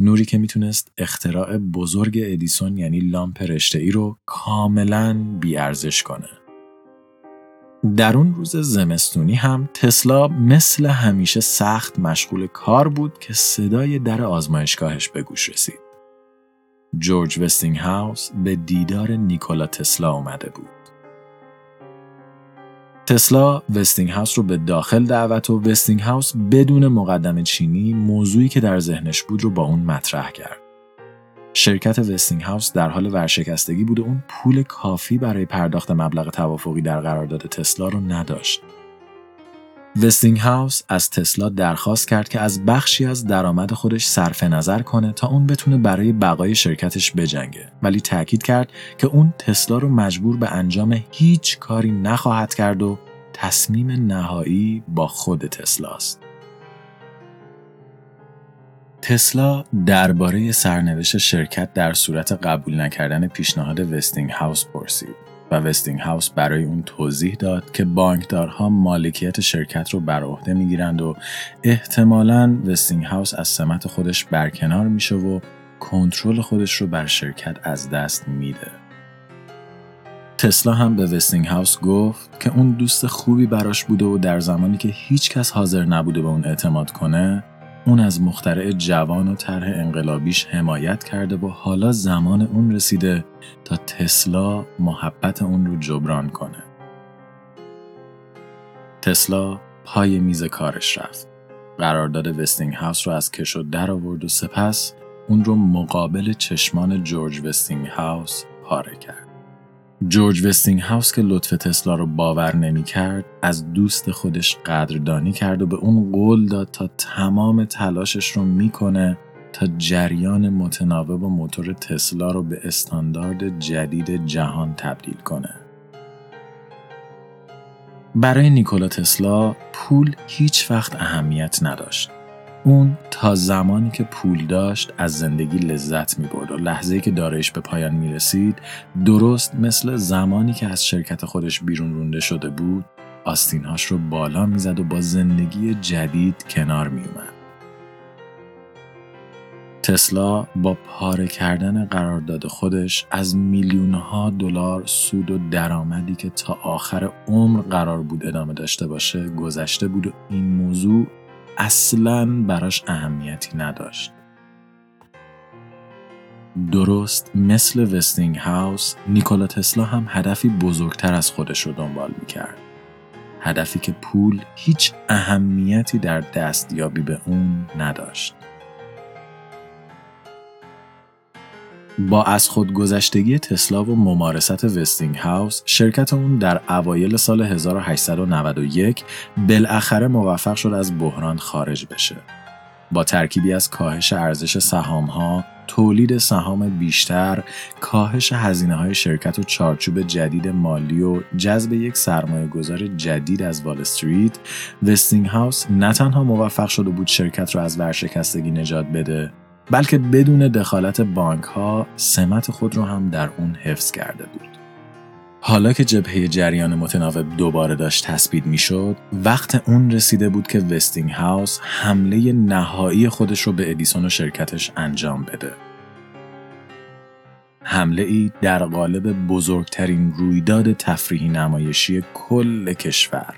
نوری که می‌تونست اختراع بزرگ ادیسون یعنی لامپ رشته ای رو کاملا بی‌ارزش کنه. در اون روز زمستونی هم تسلا مثل همیشه سخت مشغول کار بود که صدای در آزمایشگاهش به گوش رسید. جورج وستینگ هاوس به دیدار نیکولا تسلا اومده بود. تسلا وستینگ هاوس رو به داخل دعوت و وستینگ هاوس بدون مقدمه چینی موضوعی که در ذهنش بود رو با اون مطرح کرد. شرکت وستینگ هاوس در حال ورشکستگی بود و اون پول کافی برای پرداخت مبلغ توافقی در قرارداد تسلا رو نداشت. وستینگ هاوس از تسلا درخواست کرد که از بخشی از درآمد خودش صرف نظر کنه تا اون بتونه برای بقای شرکتش بجنگه ولی تاکید کرد که اون تسلا رو مجبور به انجام هیچ کاری نخواهد کرد و تصمیم نهایی با خود تسلاست. تسلا درباره سرنوشت شرکت در صورت قبول نکردن پیشنهاد وستینگ هاوس پرسید و وستینگ هاوس برای اون توضیح داد که بانکدارها مالکیت شرکت رو بر عهده می‌گیرند و احتمالاً وستینگ هاوس از سمت خودش برکنار میشه و کنترل خودش رو بر شرکت از دست میده. تسلا هم به وستینگ هاوس گفت که اون دوست خوبی براش بوده و در زمانی که هیچ کس حاضر نبوده به اون اعتماد کنه اون از مخترع جوان و طرح انقلابیش حمایت کرده و حالا زمان اون رسیده تا تسلا محبت اون رو جبران کنه. تسلا پای میز کارش رفت. قرارداد وستینگ هاوس رو از کشو در آورد و سپس اون رو مقابل چشمان جورج وستینگ هاوس پاره کرد. جورج وستینگ هاوس که لطف تسلا رو باور نمی کرد از دوست خودش قدردانی کرد و به اون قول داد تا تمام تلاشش رو می‌کنه تا جریان متناوب و موتور تسلا رو به استاندارد جدید جهان تبدیل کنه. برای نیکولا تسلا پول هیچ وقت اهمیت نداشت. اون تا زمانی که پول داشت از زندگی لذت می برد و لحظه که دارایش به پایان می رسید درست مثل زمانی که از شرکت خودش بیرون رونده شده بود آستینهاش رو بالا می‌زد و با زندگی جدید کنار می اومد. تسلا با پاره کردن قرارداد خودش از میلیونها دلار سود و درآمدی که تا آخر عمر قرار بود ادامه داشته باشه گذشته بود و این موضوع اصلا براش اهمیتی نداشت. درست مثل وستینگ هاوس نیکولا تسلا هم هدفی بزرگتر از خودش رو دنبال می‌کرد. هدفی که پول هیچ اهمیتی در دستیابی به اون نداشت. با از خودگذشتگی تسلا و ممارست وستینگ هاوس شرکت اون در اوایل سال 1891 بالاخره موفق شد از بحران خارج بشه. با ترکیبی از کاهش ارزش سهام ها، تولید سهام بیشتر، کاهش هزینه های شرکت و چارچوب جدید مالی و جذب یک سرمایه گذار جدید از وال استریت، وستینگ هاوس نه تنها موفق شده بود شرکت را از ورشکستگی نجات بده، بلکه بدون دخالت بانک ها سمت خود رو هم در اون حفظ کرده بود. حالا که جبهه جریان متناوب دوباره داشت تثبیت می‌شد، وقت اون رسیده بود که وستینگ هاوس حمله نهایی خودش رو به ادیسون و شرکتش انجام بده. حمله ای در قالب بزرگترین رویداد تفریحی نمایشی کل کشور.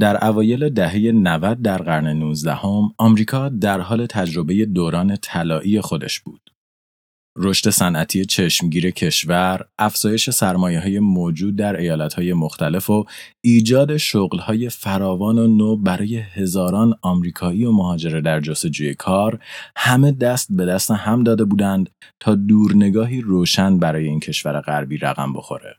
در اوایل دهه 90 در قرن 19 هم، آمریکا در حال تجربه دوران طلایی خودش بود. رشد صنعتی چشمگیر کشور، افزایش سرمایه های موجود در ایالت های مختلف و ایجاد شغل های فراوان و نو برای هزاران آمریکایی و مهاجر در جستجوی کار همه دست به دست هم داده بودند تا دورنگاهی روشن برای این کشور غربی رقم بخوره.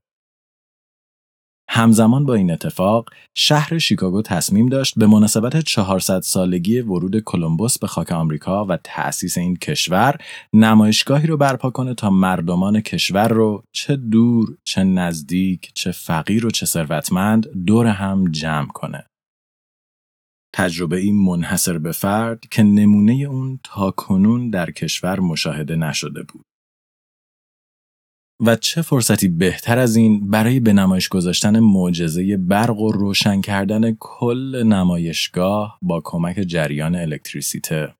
همزمان با این اتفاق شهر شیکاگو تصمیم داشت به مناسبت 400 سالگی ورود کلمبوس به خاک آمریکا و تأسیس این کشور نمایشگاهی رو برپا کنه تا مردمان کشور رو چه دور چه نزدیک چه فقیر و چه ثروتمند دور هم جمع کنه. تجربه این منحصر به فرد که نمونه اون تا کنون در کشور مشاهده نشده بود. و چه فرصتی بهتر از این برای به نمایش گذاشتن معجزه برق و روشن کردن کل نمایشگاه با کمک جریان الکتریسیته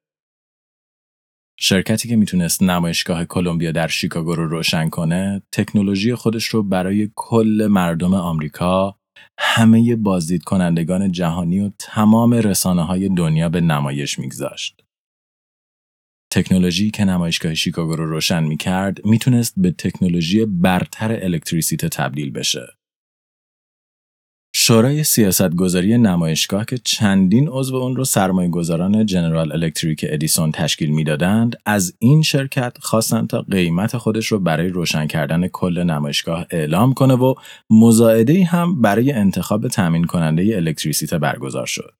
شرکتی که می‌تونست نمایشگاه کلمبیا در شیکاگو رو روشن کنه تکنولوژی خودش رو برای کل مردم آمریکا همه بازدید کنندگان جهانی و تمام رسانه های دنیا به نمایش میگذاشت. تکنولوژی که نمایشگاه شیکاگو رو روشن می کرد می‌تونست به تکنولوژی برتر الکتریسیته تبدیل بشه. شورای سیاستگذاری نمایشگاه که چندین عضو اون رو سرمایه گذاران جنرال الکتریک ادیسون تشکیل می‌دادند از این شرکت خواستن تا قیمت خودش رو برای روشن کردن کل نمایشگاه اعلام کنه و مزایده هم برای انتخاب تامین کننده الکتریسیته برگزار شد.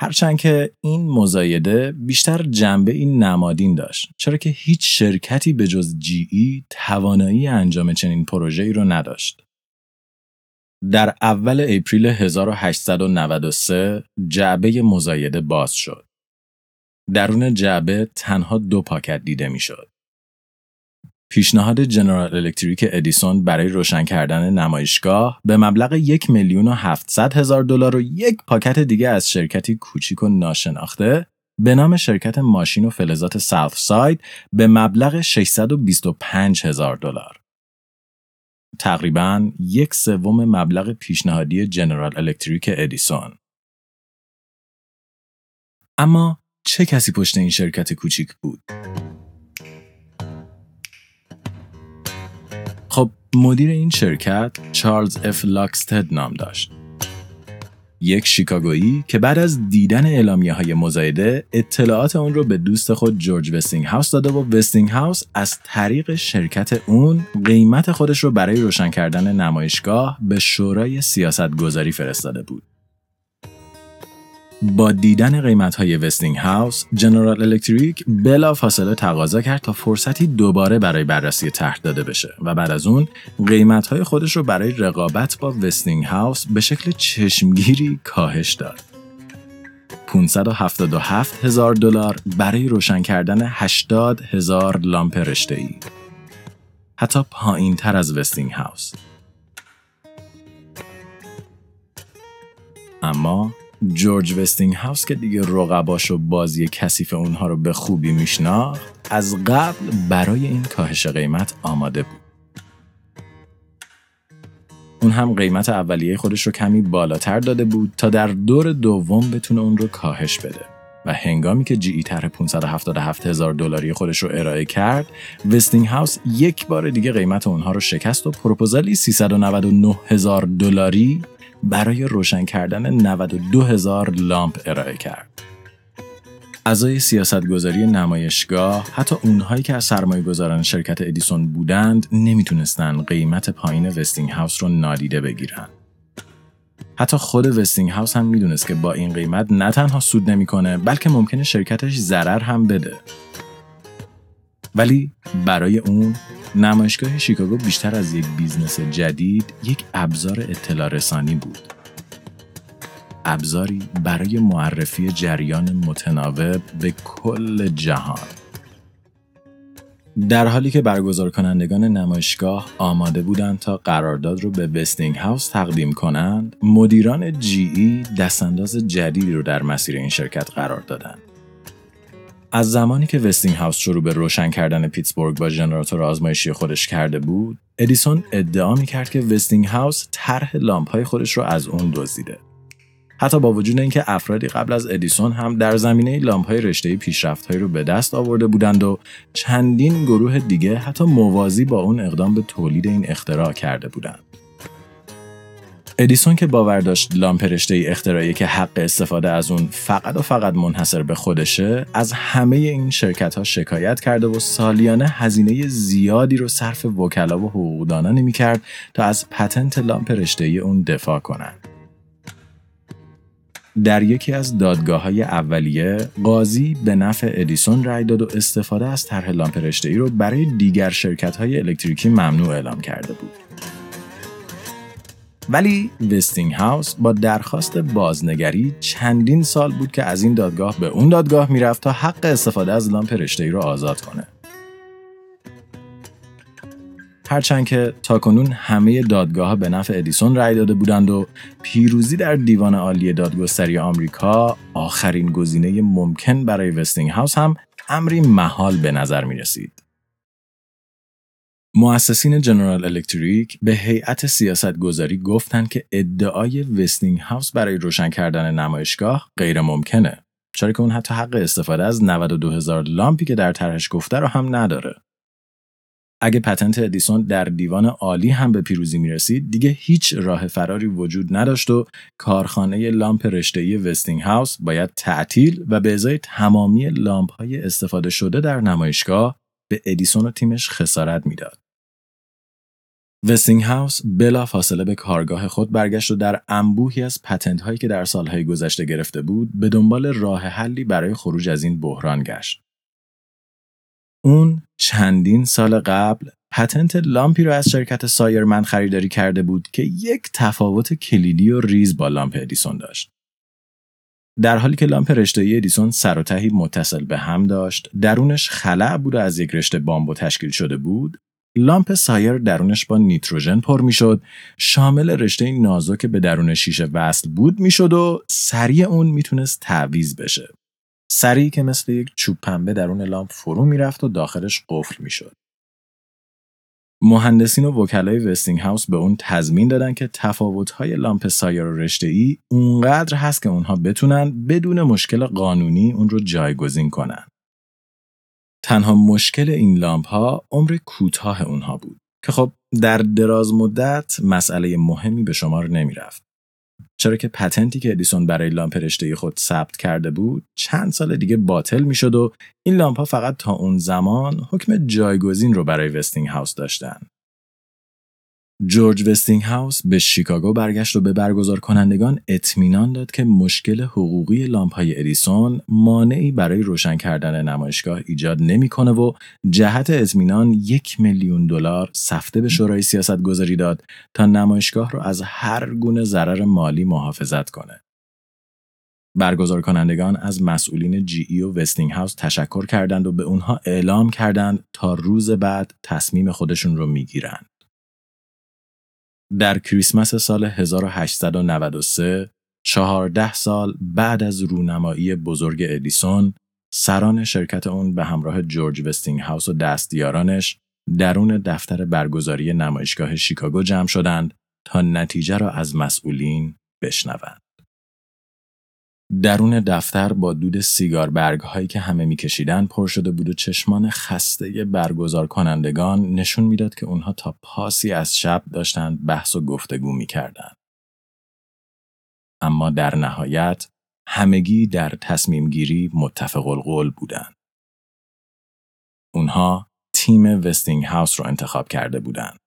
هرچند که این مزایده بیشتر جنبه ای نمادین داشت چرا که هیچ شرکتی به جز GE توانایی انجام چنین پروژه‌ای رو نداشت. در اول April 1893 جعبه مزایده باز شد. درون جعبه تنها دو پاکت دیده می‌شد. پیشنهاد جنرال الکتریک ادیسون برای روشن کردن نمایشگاه به مبلغ یک میلیون و هفتصد هزار دلار و یک پاکت دیگه از شرکتی کوچیک و ناشناخته به نام شرکت ماشین و فلزات ساوت ساید به مبلغ 625 هزار دلار. تقریبا یک سوم مبلغ پیشنهادی جنرال الکتریک ادیسون. اما چه کسی پشت این شرکت کوچیک بود؟ خب مدیر این شرکت چارلز اف لاکستد نام داشت. یک شیکاگویی که بعد از دیدن اعلامیه های مزایده اطلاعات اون رو به دوست خود جورج وستینگ هاوس داده و وستینگ هاوس از طریق شرکت اون قیمت خودش رو برای روشن کردن نمایشگاه به شورای سیاست گذاری فرستاده بود. با دیدن قیمت های وستینگ هاوس، جنرال الکتریک بلا فاصله تقاضا کرد تا فرصتی دوباره برای بررسی طرح داده بشه و بعد از اون قیمت های خودش رو برای رقابت با وستینگ هاوس به شکل چشمگیری کاهش داد. 577 هزار دلار برای روشن کردن 80 هزار لامپ رشته ای. حتی پایین تر از وستینگ هاوس. اما جورج وستینگ هاوس که دیگه رقباش و بازی کثیف اونها رو به خوبی میشناخت از قبل برای این کاهش قیمت آماده بود. اون هم قیمت اولیه خودش رو کمی بالاتر داده بود تا در دور دوم بتونه اون رو کاهش بده. و هنگامی که GE طرح 577 هزار دلاری خودش رو ارائه کرد، وستینگ هاوس یک بار دیگه قیمت اونها رو شکست و پروپوزالی 399 هزار دلاری برای روشن کردن 92 هزار لامپ ارائه کرد. اعضای سیاستگذاری نمایشگاه حتی اونهایی که از سرمایه گذاران شرکت ادیسون بودند نمی‌تونستن قیمت پایین وستینگ هاوس رو نادیده بگیرن. حتی خود وستینگ هاوس هم می‌دونست که با این قیمت نه تنها سود نمی‌کنه بلکه ممکنه شرکتش ضرر هم بده. ولی برای اون نمایشگاه شیکاگو بیشتر از یک business جدید یک ابزار اطلاع رسانی بود. ابزاری برای معرفی جریان متناوب به کل جهان. در حالی که برگزار کنندگان نمایشگاه آماده بودند تا قرارداد رو به وستینگ هاوس تقدیم کنند، مدیران GE دستانداز جدیدی رو در مسیر این شرکت قرار دادند. از زمانی که وستینگ هاوس شروع به روشن کردن پیتسبورگ با ژنراتور آزمایشی خودش کرده بود، ادیسون ادعا می کرد که وستینگ هاوس طرح لامپ های خودش رو از اون دزدیده. حتی با وجود اینکه افرادی قبل از ادیسون هم در زمینه لامپ های رشته ای پیشرفتهایی رو به دست آورده بودند و چندین گروه دیگه حتی موازی با اون اقدام به تولید این اختراع کرده بودند. ادیسون که باور داشت لامپ رشته ای اختراعیه که حق استفاده از اون فقط و فقط منحصر به خودشه از همه این شرکت ها شکایت کرده و سالیانه هزینه زیادی رو صرف وکلا و حقوقدانانی می‌کرد تا از patent لامپ رشته ای اون دفاع کنند. در یکی از دادگاه های اولیه قاضی به نفع ادیسون رای داد و استفاده از طرح لامپ رشته ای رو برای دیگر شرکت های الکتریکی ممنوع اعلام کرده بود. ولی وستینگ هاوس با درخواست بازنگری چندین سال بود که از این دادگاه به اون دادگاه می‌رفت تا حق استفاده از لامپ رشته ای رو آزاد کنه. هرچند که تاکنون همه دادگاه به نفع ادیسون رأی داده بودند و پیروزی در دیوان عالی دادگستری آمریکا آخرین گزینه ممکن برای وستینگ هاوس هم امری محال به نظر می رسید. مؤسسین جنرال الکتریک به هیئت سیاست گذاری گفتند که ادعای وستینگ هاوس برای روشن کردن نمایشگاه غیر ممکنه. چرا که اون حتی حق استفاده از 92 هزار لامپی که در طرحش گفته رو هم نداره. اگه پتنت ادیسون در دیوان عالی هم به پیروزی می رسید دیگه هیچ راه فراری وجود نداشت و کارخانه لامپ رشته‌ای وستینگ هاوس باید تعطیل و به ازای تمامی لامپ های استفاده شده در نمایشگاه به ادیسون و تیمش خسارت می‌داد. وستینگ هاوس بلا فاصله به کارگاه خود برگشت و در انبوهی از پتنت هایی که در سالهای گذشته گرفته بود به دنبال راه حلی برای خروج از این بحران گشت. اون چندین سال قبل پتنت لامپی رو از شرکت سایرمن خریداری کرده بود که یک تفاوت کلیدی و ریز با لامپ ادیسون داشت. در حالی که لامپ رشته ادیسون سر و تهی متصل به هم داشت، درونش خلأ بود و از یک رشته بامبو تشکیل شده بود، لامپ سایر درونش با نیتروژن پر می‌شد. شامل رشته نازک که به درون شیشه وصل بود می‌شد و سریع اون می‌تونست تعویز بشه. سریع که مثل یک چوب پنبه درون لامپ فرو می‌رفت و داخلش قفل می‌شد. مهندسین و وکلای وستینگ هاوس به اون تضمین دادن که تفاوت‌های لامپ سایر و رشته‌ای اونقدر هست که اونها بتونن بدون مشکل قانونی اون رو جایگزین کنن. تنها مشکل این لامپ ها عمر کوتاه اونها بود که خب در دراز مدت مسئله مهمی به شمار نمی رفت. چرا که پتنتی که ادیسون برای لامپ رشته خود ثبت کرده بود چند سال دیگه باطل می‌شد و این لامپ ها فقط تا اون زمان حکم جایگزین رو برای وستینگ هاوس داشتن. جورج وستینگ هاوس به شیکاگو برگشت و به برگزار کنندگان اطمینان داد که مشکل حقوقی لامپ های ادیسون مانعی برای روشن کردن نمایشگاه ایجاد نمی‌کنه و جهت اطمینان یک میلیون دلار سفته به شورای سیاست گذاری داد تا نمایشگاه را از هر گونه ضرر مالی محافظت کنه. برگزار کنندگان از مسئولین جی ای و وستینگ هاوس تشکر کردند و به اونها اعلام کردند تا روز بعد تصمیم خودشون رو می‌گیرند. در کریسمس سال 1893 چهارده سال بعد از رونمایی بزرگ ادیسون سران شرکت اون به همراه جورج وستینگ هاوس و دستیارانش درون دفتر برگزاری نمایشگاه شیکاگو جمع شدند تا نتیجه را از مسئولین بشنوند. درون دفتر با دود سیگار برگ هایی که همه میکشیدن پر شده بود و چشمان خسته برگزار کنندگان نشون می‌داد که اونها تا پاسی از شب داشتند بحث و گفتگو می‌کردند. اما در نهایت همگی در تصمیم گیری متفق القول بودند. اونها تیم وستینگ هاوس رو انتخاب کرده بودند.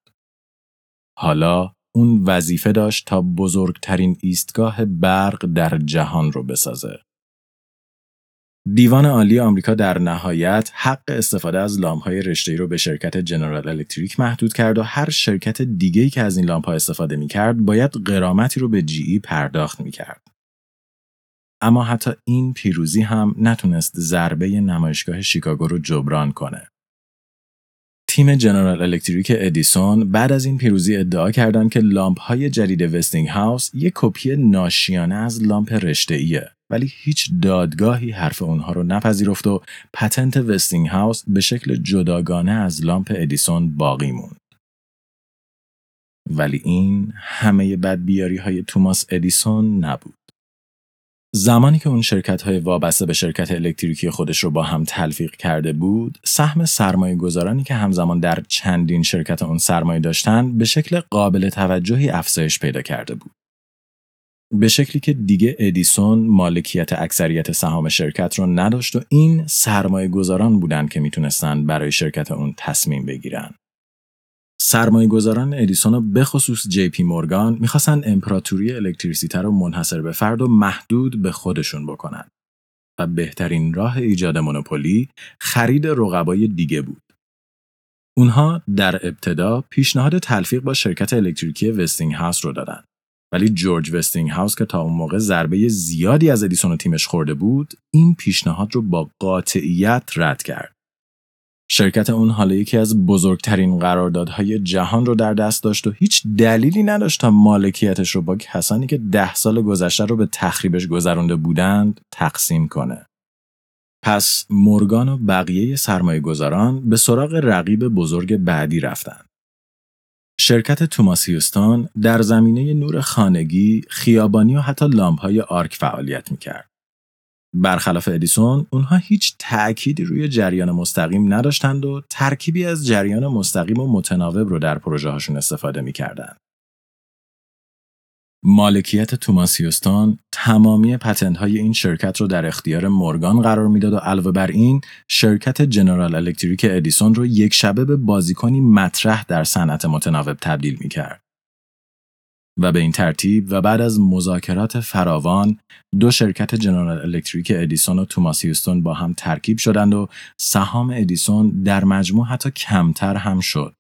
حالا اون وظیفه داشت تا بزرگترین ایستگاه برق در جهان رو بسازه. دیوان عالی آمریکا در نهایت حق استفاده از لامپ‌های رشته‌ای رو به شرکت جنرال الکتریک محدود کرد و هر شرکت دیگه‌ای که از این لامپ‌ها استفاده می‌کرد باید قرامتی رو به جی ای پرداخت می‌کرد. اما حتی این پیروزی هم نتونست ضربه نمایشگاه شیکاگو رو جبران کنه. تیم جنرال الکتریک ادیسون بعد از این پیروزی ادعا کردند که لامپ های جدید وستینگ هاوس یک کپی ناشیانه از لامپ رشته‌ایه ولی هیچ دادگاهی حرف اونها رو نپذیرفت و پتنت وستینگ هاوس به شکل جداگانه از لامپ ادیسون باقی موند. ولی این همه بدبیاری های توماس ادیسون نبود. زمانی که اون شرکت های وابسته به شرکت الکتریکی خودش رو با هم تلفیق کرده بود، سهم سرمایه گذارانی که همزمان در چندین شرکت اون سرمایه داشتن به شکل قابل توجهی افزایش پیدا کرده بود. به شکلی که دیگه ادیسون مالکیت اکثریت سهام شرکت رو نداشت و این سرمایه گذاران بودن که می‌تونستن برای شرکت اون تصمیم بگیرن. سرمایه گذاران ادیسون و بخصوص جی پی مورگان می‌خواستن امپراتوری الکتریسیته رو منحصر به فرد و محدود به خودشون بکنن و بهترین راه ایجاد monopoly خرید رقبای دیگه بود. اونها در ابتدا پیشنهاد تلفیق با شرکت الکتریکی وستینگ هاوس رو دادن. ولی جورج وستینگ هاوس که تا اون موقع ضربه زیادی از ادیسون و تیمش خورده بود، این پیشنهاد رو با قاطعیت رد کرد. شرکت اون حالا یکی از بزرگترین قراردادهای جهان رو در دست داشت و هیچ دلیلی نداشت تا مالکیتش رو با کسانی که ده سال گذشته رو به تخریبش گذرونده بودند تقسیم کنه. پس مورگان و بقیه سرمایه گذاران به سراغ رقیب بزرگ بعدی رفتند. شرکت توماس هیوستون در زمینه نور خانگی، خیابانی و حتی لامپ‌های آرک فعالیت می‌کرد. برخلاف ادیسون اونها هیچ تأکیدی روی جریان مستقیم نداشتند و ترکیبی از جریان مستقیم و متناوب رو در پروژه هاشون استفاده می‌کردند. مالکیت توماس هیوستون تمامی پتنت های این شرکت رو در اختیار مورگان قرار می‌داد و علاوه بر این شرکت جنرال الکتریک ادیسون رو یک شبه به بازیکنی مطرح در صنعت متناوب تبدیل می کرد. و به این ترتیب و بعد از مذاکرات فراوان دو شرکت جنرال الکتریک ادیسون و توماس هیوستون با هم ترکیب شدند و سهام ادیسون در مجموع حتی کمتر هم شد.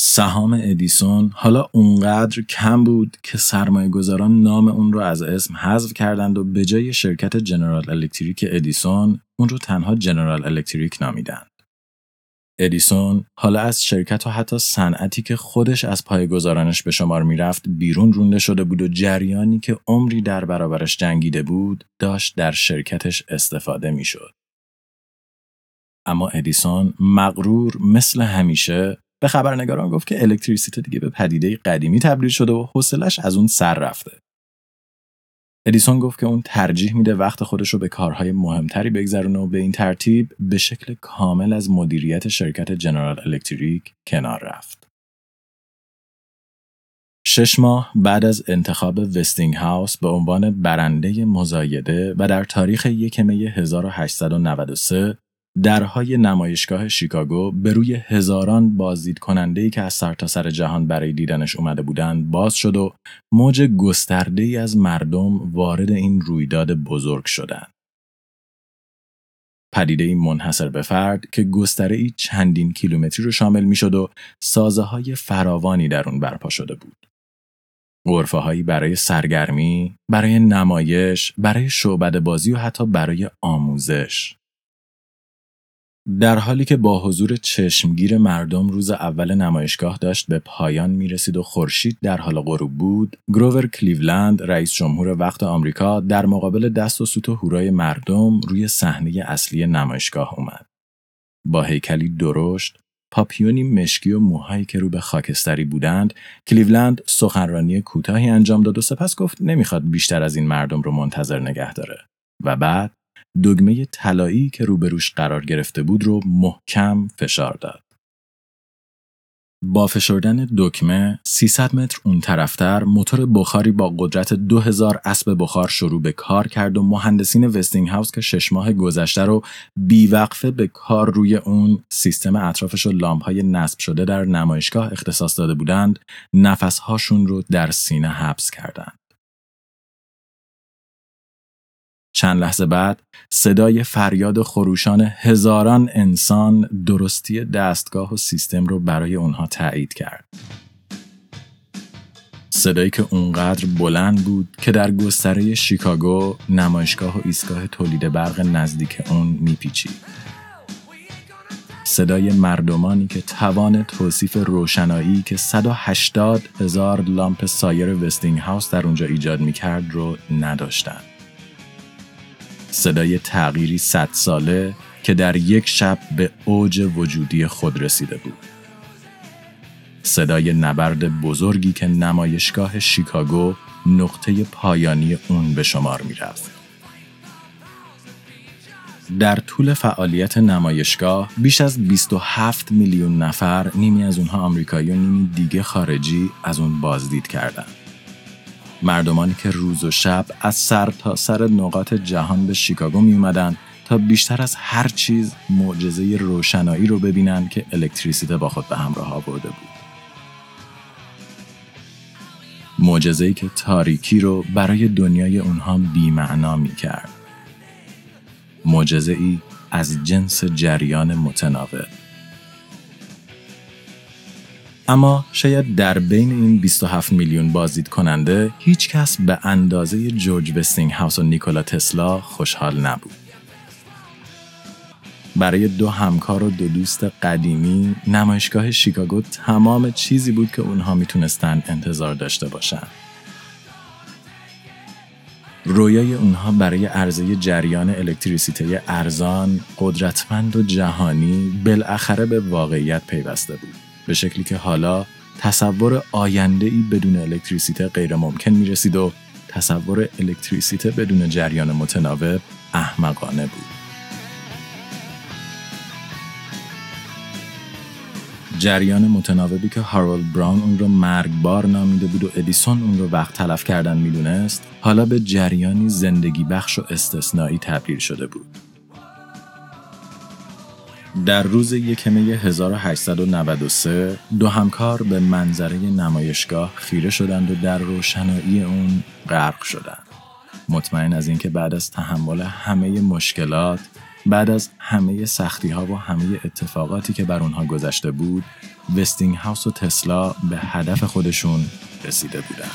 سهام ادیسون حالا اونقدر کم بود که سرمایه گذاران نام اون رو از اسم حذف کردند و به جای شرکت جنرال الکتریک ادیسون اون رو تنها جنرال الکتریک نامیدند. ادیسون حالا از شرکت و حتی صنعتی که خودش از پای گذارانش به شمار می‌رفت بیرون رونده شده بود و جریانی که عمری در برابرش جنگیده بود داشت در شرکتش استفاده می‌شد. اما ادیسون مغرور مثل همیشه به خبرنگاران گفت که الکتریسیته دیگه به پدیده قدیمی تبدیل شده و حوصلش از اون سر رفته. ادیسون گفت که اون ترجیح میده وقت خودش رو به کارهای مهمتری بگذرونه و به این ترتیب به شکل کامل از مدیریت شرکت جنرال الکتریک کنار رفت. شش ماه بعد از انتخاب وستینگ هاوس به عنوان برنده مزایده و در تاریخ یک می 1893 درهای نمایشگاه شیکاگو به روی هزاران بازدید کننده که از سرتاسر سر جهان برای دیدنش اومده بودند باز شد و موج گسترده ای از مردم وارد این رویداد بزرگ شدند. پدیده ای منحصر به فرد که گستره ای چندین کیلومتری رو شامل می شد و سازه های فراوانی در اون برپا شده بود. غرفه هایی برای سرگرمی، برای نمایش، برای شعبد بازی و حتی برای آموزش. در حالی که با حضور چشمگیر مردم روز اول نمایشگاه داشت به پایان می رسید و خورشید در حال غروب بود، گروور کلیولند رئیس جمهور وقت آمریکا در مقابل دست و سوت و هورای مردم روی صحنه اصلی نمایشگاه اومد. با هیکلی درشت، پاپیونی مشکی و موهایی که رو به خاکستری بودند، کلیولند سخنرانی کوتاهی انجام داد و سپس گفت نمی‌خواد بیشتر از این مردم رو منتظر نگه داره. و بعد دگمه طلایی که روبروش قرار گرفته بود رو محکم فشار داد. با فشردن دکمه 300 متر اون طرفتر موتور بخاری با قدرت 2000 اسب بخار شروع به کار کرد و مهندسین وستینگ هاوس که شش ماه گذشته رو بیوقفه به کار روی اون سیستم اطرافش و لامپ های نصب شده در نمایشگاه اختصاص داده بودند نفسهاشون رو در سینه حبس کردند. چند لحظه بعد صدای فریاد و خروشان هزاران انسان درستی دستگاه و سیستم رو برای اونها تایید کرد. صدایی که اونقدر بلند بود که در گستره شیکاگو نمایشگاه و ایستگاه تولید برق نزدیک اون میپیچید. صدای مردمانی که توان توصیف روشنایی که 180 هزار لامپ سایر وستینگ هاوس در اونجا ایجاد می‌کرد رو نداشتند. صدای تغییری صد ساله که در یک شب به اوج وجودی خود رسیده بود. صدای نبرد بزرگی که نمایشگاه شیکاگو نقطه پایانی اون به شمار می رفت. در طول فعالیت نمایشگاه بیش از 27 میلیون نفر نیمی از اونها آمریکایی و نیمی دیگه خارجی از اون بازدید کردند. مردمانی که روز و شب از سر تا سر نقاط جهان به شیکاگو می اومدن تا بیشتر از هر چیز معجزه روشنایی رو ببینن که الکتریسیته با خود به همراه آورده بود. معجزه‌ای که تاریکی رو برای دنیای اونها بیمعنا می کرد. ای از جنس جریان متناوب. اما شاید در بین این 27 میلیون بازدید کننده هیچ کس به اندازه جورج وستینگ هاوس و نیکولا تسلا خوشحال نبود. برای دو همکار و دو دوست قدیمی نمایشگاه شیکاگو تمام چیزی بود که اونها می‌تونستن انتظار داشته باشند. رویای اونها برای عرضه جریان الکتریسیته ارزان، قدرتمند و جهانی بالاخره به واقعیت پیوسته بود. به شکلی که حالا تصور آینده ای بدون الکتریسیته غیر ممکن می رسید و تصور الکتریسیته بدون جریان متناوب احمقانه بود. جریان متناوبی که هارولد براون اون رو مرگبار نامیده بود و ادیسون اون رو وقت تلف کردن می‌دونست حالا به جریانی زندگی بخش و استثنایی تبدیل شده بود. در روز یک می 1893 دو همکار به منظره نمایشگاه خیره شدند و در روشنایی اون غرق شدند. مطمئن از اینکه بعد از تحمل همه مشکلات بعد از همه سختی ها و همه اتفاقاتی که بر اونها گذشته بود وستینگ هاوس و تسلا به هدف خودشون رسیده بودند.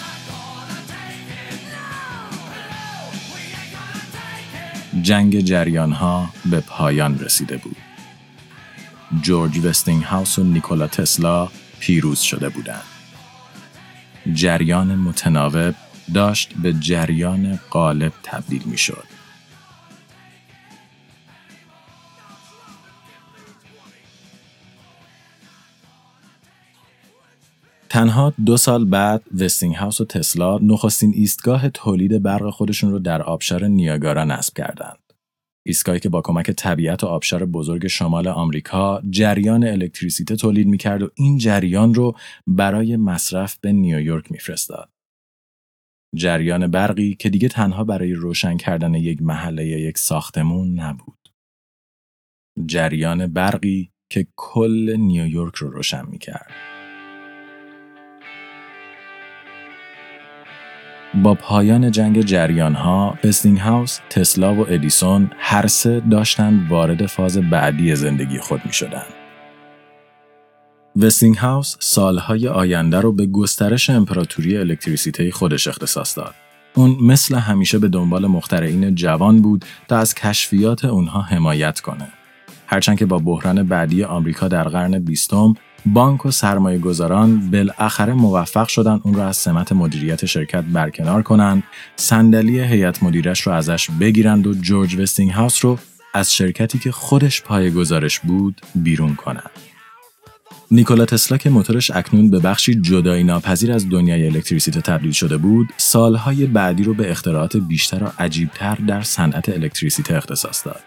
جنگ جریان ها به پایان رسیده بود. جورج وستینگ هاوس و نیکولا تسلا پیروز شده بودند. جریان متناوب داشت به جریان غالب تبدیل می شد. تنها دو سال بعد وستینگ هاوس و تسلا نخستین ایستگاه تولید برق خودشون رو در آبشار نیاگارا نصب کردند. ایستگاهی که با کمک طبیعت و آبشار بزرگ شمال آمریکا جریان الکتریسیته تولید می‌کرد و این جریان رو برای مصرف به نیویورک میفرستاد. جریان برقی که دیگه تنها برای روشن کردن یک محله یا یک ساختمون نبود. جریان برقی که کل نیویورک رو روشن می‌کرد. با پایان جنگ جریان ها، هاوس، تسلا و ادیسون هر سه داشتند وارد فاز بعدی زندگی خود می شدن. وستینگ هاوس سالهای آینده رو به گسترش امپراتوری الکتریسیته خودش اختصاص داد. اون مثل همیشه به دنبال مخترعین جوان بود تا از کشفیات اونها حمایت کنه. هرچند که با بحران بعدی آمریکا در قرن بیستم بانک و سرمایه گذاران بالاخره موفق شدن اون را از سمت مدیریت شرکت برکنار کنند، صندلی هیئت مدیرش رو ازش بگیرند و جورج وستینگ هاوس رو از شرکتی که خودش پای گزارش بود بیرون کنند. نیکولا تسلا که موتورش اکنون به بخشی جدایی ناپذیر از دنیای الکتریسیته تبدیل شده بود، سالهای بعدی رو به اختراعات بیشتر و عجیبتر در صنعت الکتریسیته اختصاص داد.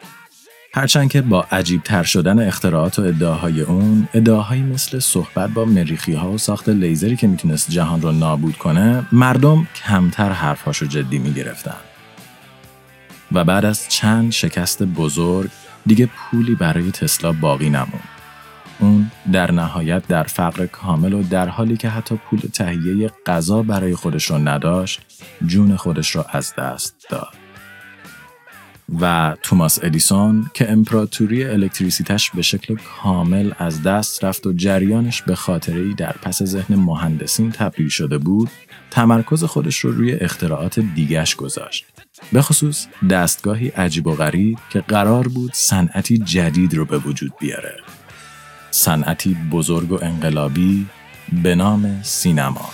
هرچند که با عجیب تر شدن اختراعات و ادعاهای اون ادعاهایی مثل صحبت با مریخی ها و ساخت لیزری که می‌تونست جهان رو نابود کنه مردم کمتر حرفهاش رو جدی می‌گرفتن. و بعد از چند شکست بزرگ دیگه پولی برای تسلا باقی نموند. اون در نهایت در فقر کامل و در حالی که حتی پول تهیه غذا برای خودش رو نداشت جون خودش را از دست داد. و توماس ادیسون که امپراتوری الکتریسیتش به شکل کامل از دست رفت و جریانش به خاطری در پس ذهن مهندسین تبدیل شده بود تمرکز خودش رو روی اختراعات دیگش گذاشت. به خصوص دستگاهی عجیب و غریب که قرار بود صنعتی جدید رو به وجود بیاره. صنعتی بزرگ و انقلابی به نام سینما.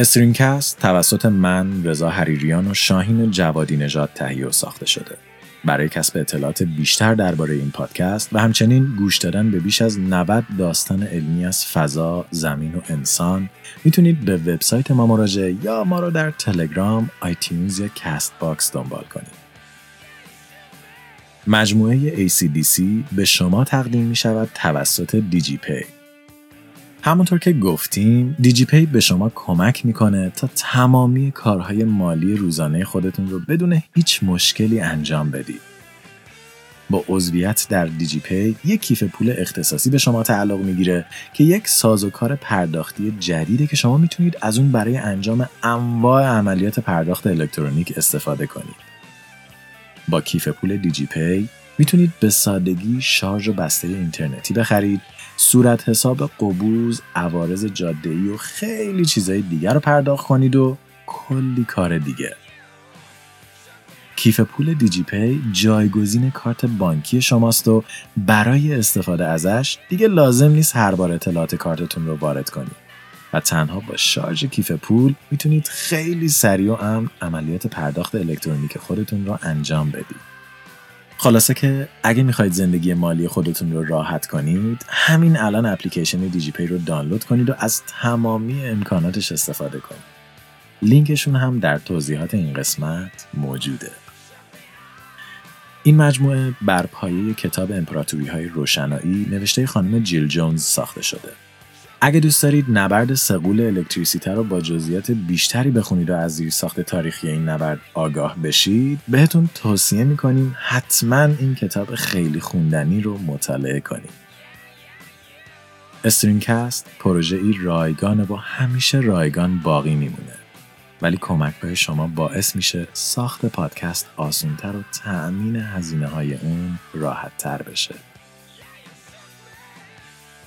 استرینکست توسط من رضا حریریان و شاهین جوادی نژاد تهیه و ساخته شده برای کسب اطلاعات بیشتر درباره این پادکست و همچنین گوش دادن به بیش از 90 داستان علمی از فضا، زمین و انسان می‌تونید به وبسایت ما مراجعه یا ما رو در تلگرام، iTunes یا Castbox دنبال کنید. مجموعه ACDC به شما تقدیم می شود توسط دیجی پی. همونطور که گفتیم دیجی پی به شما کمک می‌کنه تا تمامی کارهای مالی روزانه خودتون رو بدون هیچ مشکلی انجام بدید. با عضویت در دیجی پی یک کیف پول اختصاصی به شما تعلق می‌گیره که یک سازوکار پرداختی جدیده که شما می‌تونید از اون برای انجام انواع عملیات پرداخت الکترونیک استفاده کنید. با کیف پول دیجی پی می‌تونید به سادگی شارژ و بسته اینترنتی بخرید صورت حساب قبوض، عوارض جاده‌ای و خیلی چیزهای دیگر رو پرداخت کنید و کلی کار دیگه. کیف پول دیجی پی جایگزین کارت بانکی شماست و برای استفاده ازش دیگه لازم نیست هر بار اطلاعات کارتتون رو وارد کنید. و تنها با شارژ کیف پول می‌تونید خیلی سریع و امن عملیات پرداخت الکترونیک خودتون رو انجام بدید. خلاصه که اگه می‌خواید زندگی مالی خودتون رو راحت کنید همین الان اپلیکیشن دیجی پی رو دانلود کنید و از تمامی امکاناتش استفاده کنید. لینکشون هم در توضیحات این قسمت موجوده. این مجموعه بر پایه کتاب امپراتوری های روشنایی نوشته خانم جیل جونز ساخته شده. اگه دوست دارید نبرد سقول الکتریسیته رو با جزئیات بیشتری بخونید و از زیر ساخت تاریخی این نبرد آگاه بشید بهتون توصیه می‌کنیم حتما این کتاب خیلی خوندنی رو مطالعه کنید. استرینکست پروژه ای رایگانه و همیشه رایگان باقی میمونه. ولی کمک های شما باعث میشه ساخت پادکست آسونتر و تأمین هزینه های اون راحت تر بشه.